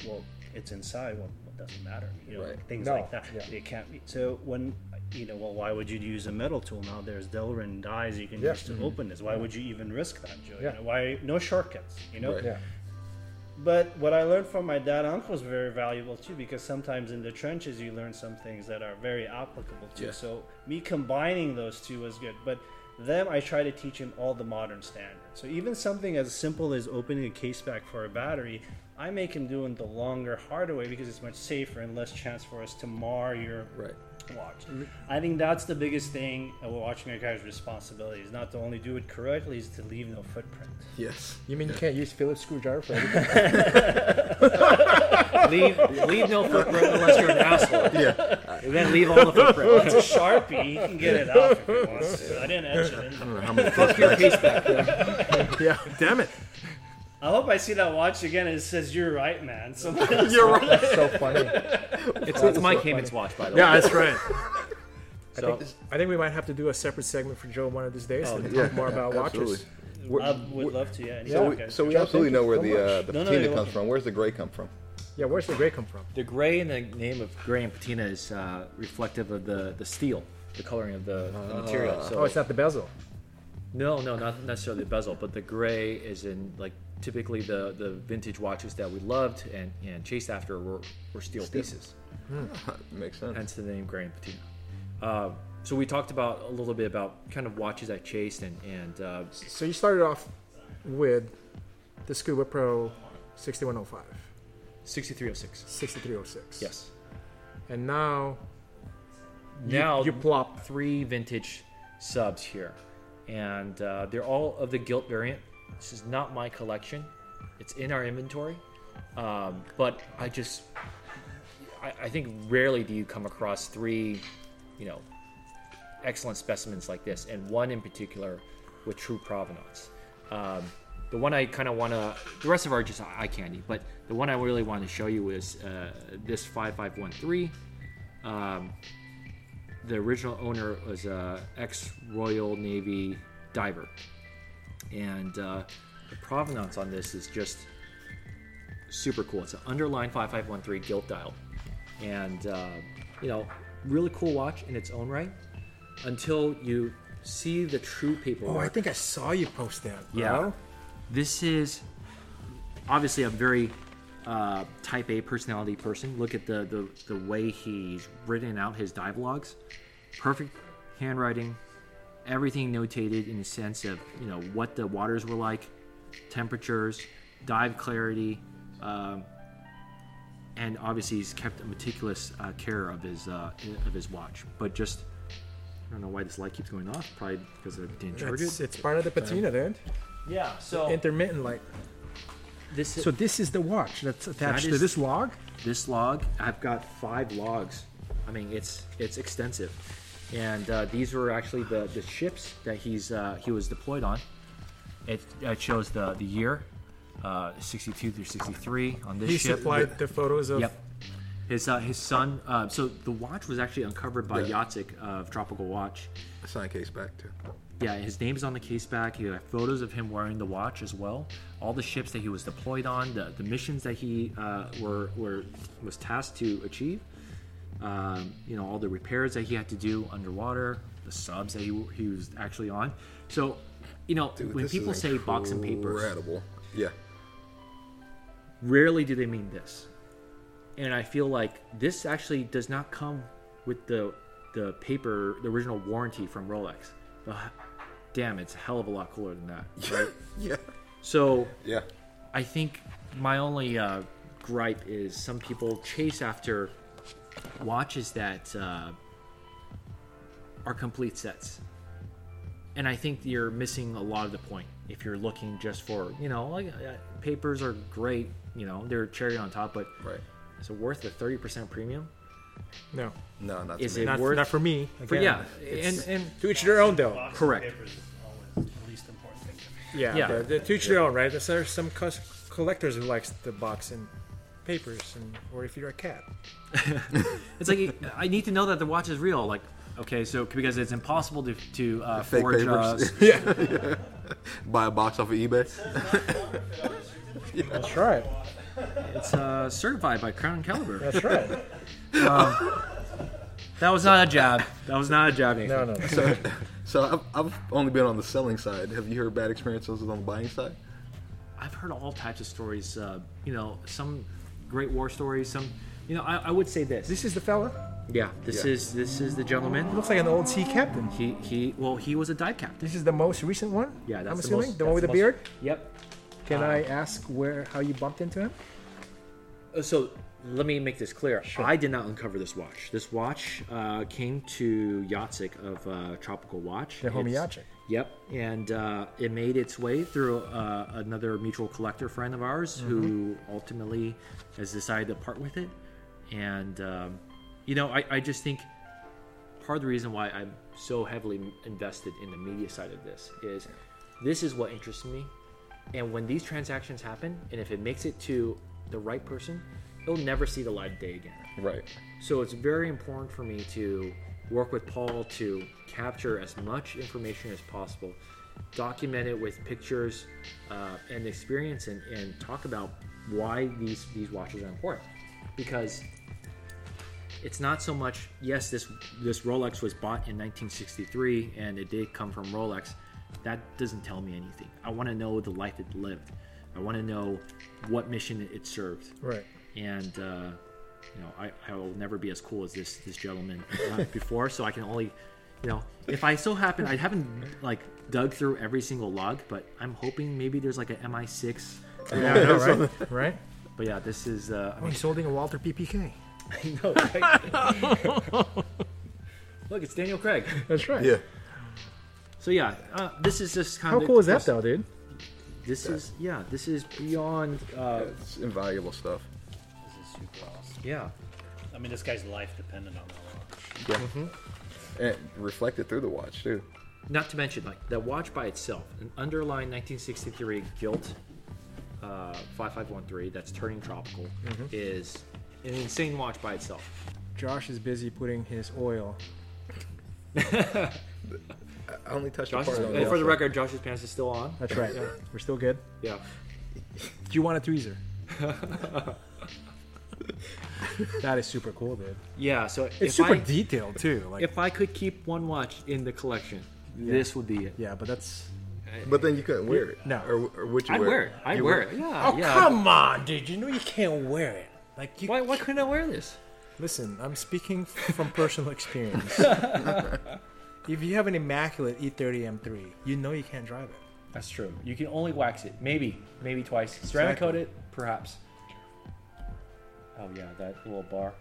Well, it's inside. Well, it doesn't matter. You know, Right. things No, like that. yeah. It can't be. So when you know, well, why would you use a metal tool now? There's Delrin dies you can Yeah. use to mm-hmm. open this. Why would you even risk that, Joe? Yeah. You know, why no shortcuts? You know. Right. Yeah. But what I learned from my dad and uncle was very valuable too, because sometimes in the trenches you learn some things that are very applicable too. Yeah. So me combining those two was good. But them, I try to teach him all the modern standards. So even something as simple as opening a case back for a battery, I make him do it the longer, harder way because it's much safer and less chance for us to mar your Right. Watch. I think that's the biggest thing of watching a watchmaker's responsibility is not to only do it correctly, is to leave no footprint. Yes. You mean you can't use Phillips screwdriver for everything? leave leave no footprint unless you're an asshole. Yeah. And then leave all the footprint. Well, it's a sharpie. He can get it off if he wants to. I didn't etch it in. I don't know how many Fuck your case back there. yeah. Damn it. I hope I see that watch again. and It says "You're right, man." Something else. You're right. That's so funny. It's, it's Mike Heyman's watch, by the way. Yeah, that's right. So, I think we might have to do a separate segment for Joe one of these days Oh, and yeah. talk more about Absolutely. watches. We're- I would love to. Yeah. So, anytime, we, so we absolutely know where so the uh, much. the No, no, patina you're comes from. Where's the gray come from? Yeah, where's the gray come from? the gray in the name of Grey and Patina is uh, reflective of the, the steel, the coloring of the, the material. So Oh, it's not the bezel. No, no, not necessarily the bezel, but the gray is in like typically the, the vintage watches that we loved and, and chased after were, were steel pieces. Makes sense. hence the name Grey and Patina. Uh, so we talked about a little bit about kind of watches I chased and and uh, So you started off with the Scuba Pro 6105, 6306. 6306. Yes. And now you, Now you plop. three vintage subs here, and uh, they're all of the gilt variant. This is not my collection; it's in our inventory. Um, but I just, I, I think rarely do you come across three, you know, excellent specimens like this, and one in particular with true provenance. Um, the one I kind of want to, the rest of our just eye candy, but the one I really want to show you is uh, this 5513. Um, the original owner was a ex Royal Navy diver, and uh, the provenance on this is just super cool. It's an underline 5513 gilt dial, and uh, you know, really cool watch in its own right. Until you see the true paperwork. Oh, I think I saw you post that. Yeah. This is obviously a very uh, type A personality person. Look at the, the, the way he's written out his dive logs. Perfect handwriting, everything notated in the sense of, you know, what the waters were like, temperatures, dive clarity, um, and obviously he's kept a meticulous uh, care of his uh, of his watch. But just I don't know why this light keeps going off. Probably because I didn't charge It's, it. it's part of the patina, dude. Yeah. So Intermittent light. This So this is the watch that's attached That to this log. this log i've got five logs i mean it's it's extensive and uh, these were actually the the ships that he's uh, he was deployed on it, it shows the the year uh, 62 through 63 on this He ship He supplied the photos of. yep his uh, his son uh, so the watch was actually uncovered by Yeah. Jacek of tropical watch Sign case back too. Yeah, his name's on the case back. He had photos of him wearing the watch as well. All the ships that he was deployed on, the, the missions that he uh, were were was tasked to achieve. Um, you know, all the repairs that he had to do underwater, the subs that he, he was actually on. So, you know, Dude, when people say box and papers, Incredible. Yeah. rarely do they mean this. And I feel like this actually does not come with the the paper, the original warranty from Rolex. Damn, it's a hell of a lot cooler than that, right? Yeah. so Yeah. I think my only uh, gripe is some people chase after watches that uh, are complete sets, and I think you're missing a lot of the point if you're looking just for you know like uh, papers are great, you know they're cherry on top, but Right. is it worth the thirty percent premium? No, No, not Is to it not, worth- not for me. For, yeah, and and to each their own though. Box Correct. papers is always the least important thing. Yeah, Yeah. The, the, to each their own, right? There's some cus- collectors who likes the box and papers, and or if you're a cat. it's like I need to know that the watch is real. Like, okay, so because it's impossible to to uh, Fake forge. papers. Uh, Buy a box off of eBay. That's right. it's uh, certified by Crown and Caliber. That's right. That was not a job. That was not a job. Nathan. No, no. So, so I've, I've only been on the selling side. Have you heard bad experiences on the buying side? I've heard all types of stories. Uh, you know, some great war stories. Some, you know, I, I would say this. This is the fella. yeah, this Yeah. is this is the gentleman. Looks like an old sea captain. He he. Well, he was a dive captain. This is the most recent one. Yeah, that's I'm the assuming most- the one with the the beard. most- Yep. Can I ask where how you bumped into him? Uh, So let me make this clear. I did not uncover this watch. This watch uh, came to Jacek of uh, Tropical Watch. The homie Jacek. Yep, and uh, it made its way through uh, another mutual collector friend of ours who ultimately has decided to part with it. And um, you know, I, I just think part of the reason why I'm so heavily invested in the media side of this is this is what interests me. And when these transactions happen, and if it makes it to the right person, it'll never see the light of day again. Right. So it's very important for me to work with Paul to capture as much information as possible, document it with pictures uh, and experience, and, and talk about why these these watches are important. Because it's not so much yes this this Rolex was bought in 1963 and it did come from Rolex. That doesn't tell me anything. I want to know the life it lived. I want to know what mission it served Right. And uh, you know I, I will never be as cool as this this gentleman uh, before so i can only you know if i so happen i haven't like dug through every single log but i'm hoping maybe there's like an mi6 Yeah, know, right? right. but yeah this is uh I Oh, mean, he's holding a Walther PPK. I know, right? look it's daniel craig That's right. Yeah. so yeah uh, this is just kind How of cool is that, though, dude? this is yeah this is beyond uh It's invaluable stuff. Yeah I mean, this guy's life depended on that watch. Yeah. And reflected through the watch too. not to mention like the watch by itself an underlying 1963 gilt uh, 5513 that's turning tropical is an insane watch by itself Josh is busy putting his oil. I only touched the Josh part is, on for the record josh's pants is still on That's right. We're still good. yeah Do you want a tweezer? that is super cool, dude. yeah so It's if super I, detailed too. Like, if i could keep one watch in the collection this would be it yeah, but that's. But then you couldn't wear it. No. Or, or would you i'd wear, wear it i'd You wear would? it yeah Oh yeah come on, dude! You know you can't wear it. Like you. why, why couldn't i wear this Listen, I'm speaking from personal experience. if you have an immaculate E E30 M3, you know you can't drive it. that's true you can only wax it maybe maybe twice ceramic coat it perhaps oh yeah that little bar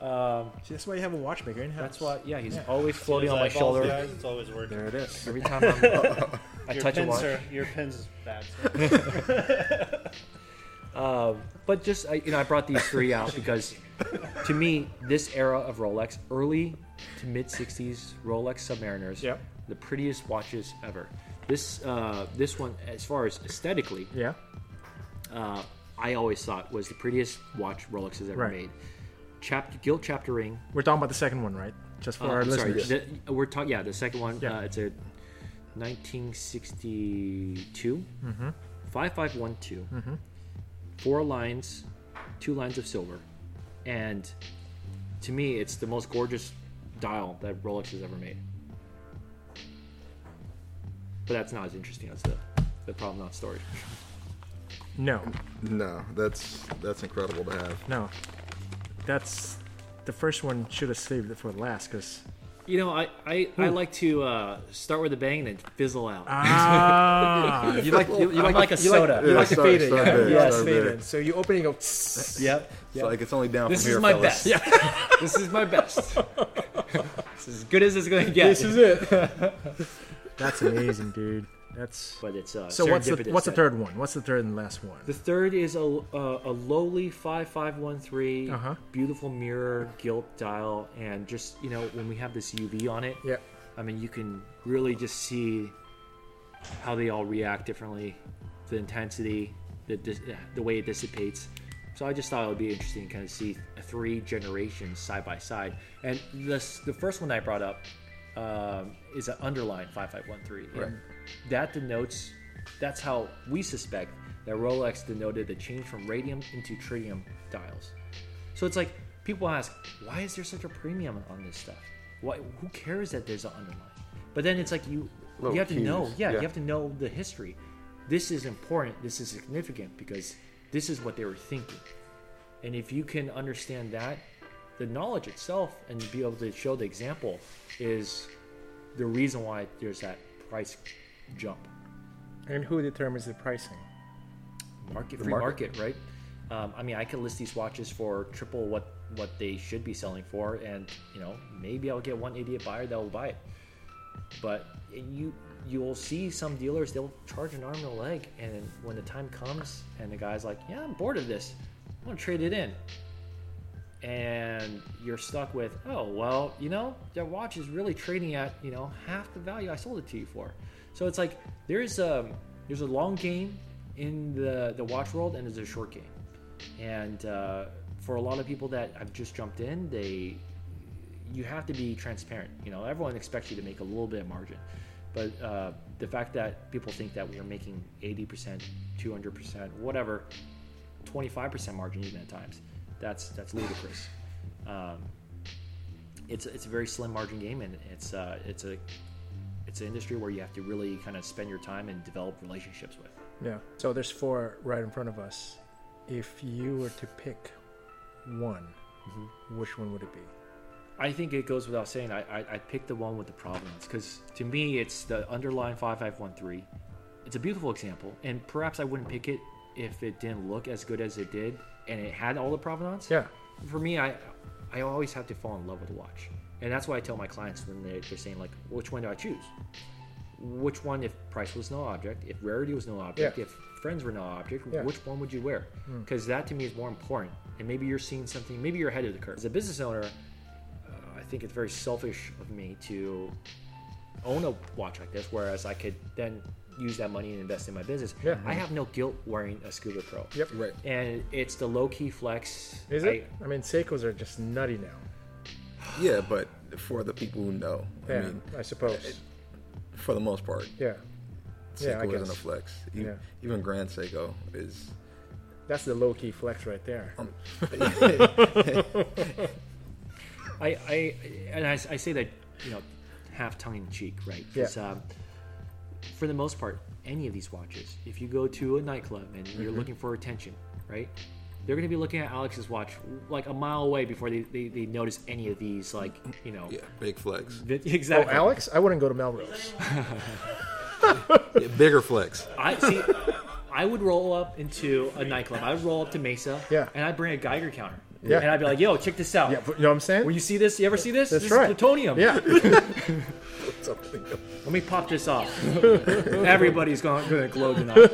um, See, that's why you have a watchmaker in house. that's why yeah he's Yeah. always floating on my shoulder Guys, it's always working. There it is. every time I'm, I your touch a pins watch are your pins is bad. sir. Um, but just I, you know, I brought these three out because, to me, this era of Rolex, early to mid '60s Rolex Submariners, Yep. the prettiest watches ever. This uh, this one, as far as aesthetically, Yeah. uh, I always thought was the prettiest watch Rolex has ever Right. made. Chap- gilt chapter ring. We're talking about the second one, right? Just for Uh, our sorry, listeners. the- we're talking. Yeah, the second one. Yeah. Uh, it's a 1962 Mm-hmm. 5512. Four lines, two lines of silver, and to me, it's the most gorgeous dial that Rolex has ever made. But that's not as interesting as the the problem not storage. No, No, that's that's incredible to have. no. That's the first one. Should have saved it for last, because You know, I I, I like to uh, start with a bang and then fizzle out. ah, you like you, you I'm like a you like- soda. you Yeah, like to fade it, start yeah, big, yeah, start fade big. it. So you open and you go. yep. It's like it's only down This from here. This is my fellas. best. this is my best. it's as good as it's going to get. This is it. That's amazing, dude. That's but it's uh, so. What's the what's the third one? What's the third and last one? The third is a, a, a lowly 5513, Uh-huh. beautiful mirror, gilt dial, and just, you know, when we have this UV on it, Yeah. I mean, you can really just see how they all react differently, the intensity, the, dis- the way it dissipates. So I just thought it would be interesting to kind of see three generations side by side. And this, the first one I brought up um, is an underline 5513. And Right. That denotes, that's how we suspect that Rolex denoted the change from radium into tritium dials. So it's like people ask, why is there such a premium on this stuff? Why? Who cares that there's an underline? But then it's like you Little you have to know, yeah, yeah. you have to know the history. This is important. This is significant because this is what they were thinking. And if you can understand that, the knowledge itself and be able to show the example is the reason why there's that price jump. And who determines the pricing? market The free market. market, right? Um, I mean, I could list these watches for triple what what they should be selling for, and you know, maybe I'll get one idiot buyer that will buy it. But you you'll see some dealers they'll charge an arm and a leg, and when the time comes, and the guy's like, "Yeah, I'm bored of this. I'm gonna trade it in," and you're stuck with, "Oh, well, you know, that watch is really trading at you know half the value I sold it to you for." So it's like there's a there's a long game in the the watch world, and there's a short game. And uh, for a lot of people that have just jumped in, they you have to be transparent. You know, everyone expects you to make a little bit of margin, but uh, the fact that people think that we are making 80%, 200%, whatever, 25% margin even at times, that's that's ludicrous. Um, it's it's a very slim margin game, and it's uh, it's a it's an industry where you have to really kind of spend your time and develop relationships with. Yeah. So there's four right in front of us. If you were to pick one, mm-hmm. which one would it be? I think it goes without saying. I I, I picked the one with the provenance because to me it's the underlying five five one three. It's a beautiful example, and perhaps I wouldn't pick it if it didn't look as good as it did and it had all the provenance. Yeah. For me, I I always have to fall in love with the watch, and that's why I tell my clients when they, they're saying like, which one do I choose? Which one, if price was no object, if rarity was no object, Yeah. if friends were no object, Yeah. which one would you wear? Because that to me is more important. And maybe you're seeing something, maybe you're ahead of the curve. As a business owner, uh, I think it's very selfish of me to own a watch like this, whereas I could then use that money and invest in my business. Yeah. I have no guilt wearing a Scuba Pro. Yep. Right. And it's the low key flex. Is I- it? I, mean, Seikos are just nutty now. Yeah, but for the people who know, Yeah, I mean, I suppose. for the most part, yeah. Yeah, I Seiko isn't a flex. E- Yeah. Even Grand Seiko is. That's the low key flex right there. Um, I, I and I, I say that you know half tongue in cheek, right? 'Cause, um, for the most part, any of these watches, if you go to a nightclub and you're Mm-hmm. looking for attention, right? They're going to be looking at Alex's watch like a mile away before they, they, they notice any of these, like you know, Yeah, big flex. vi- Oh, exactly. Alex? I wouldn't go to Melrose. Yeah, bigger flex. I see. I would roll up into a nightclub. I would roll up to Mesa, Yeah. and I'd bring a Geiger counter, Yeah. and I'd be like, "Yo, check this out. Yeah, you know what I'm saying? Where you see this? You ever see this? That's this right. is plutonium. yeah. Let me pop this off. Everybody's going to glow tonight.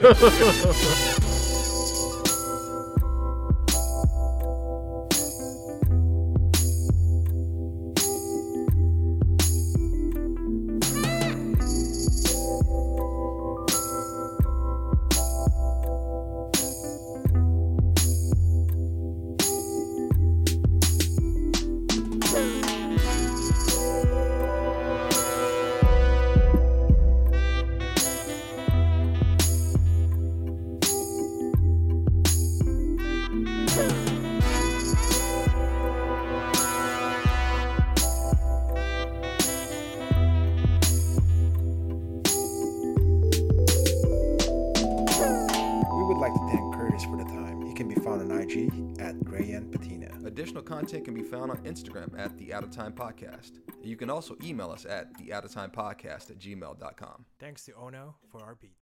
Also email us at the Out of Time Podcast at gmail.com. Thanks to Ono for our beat.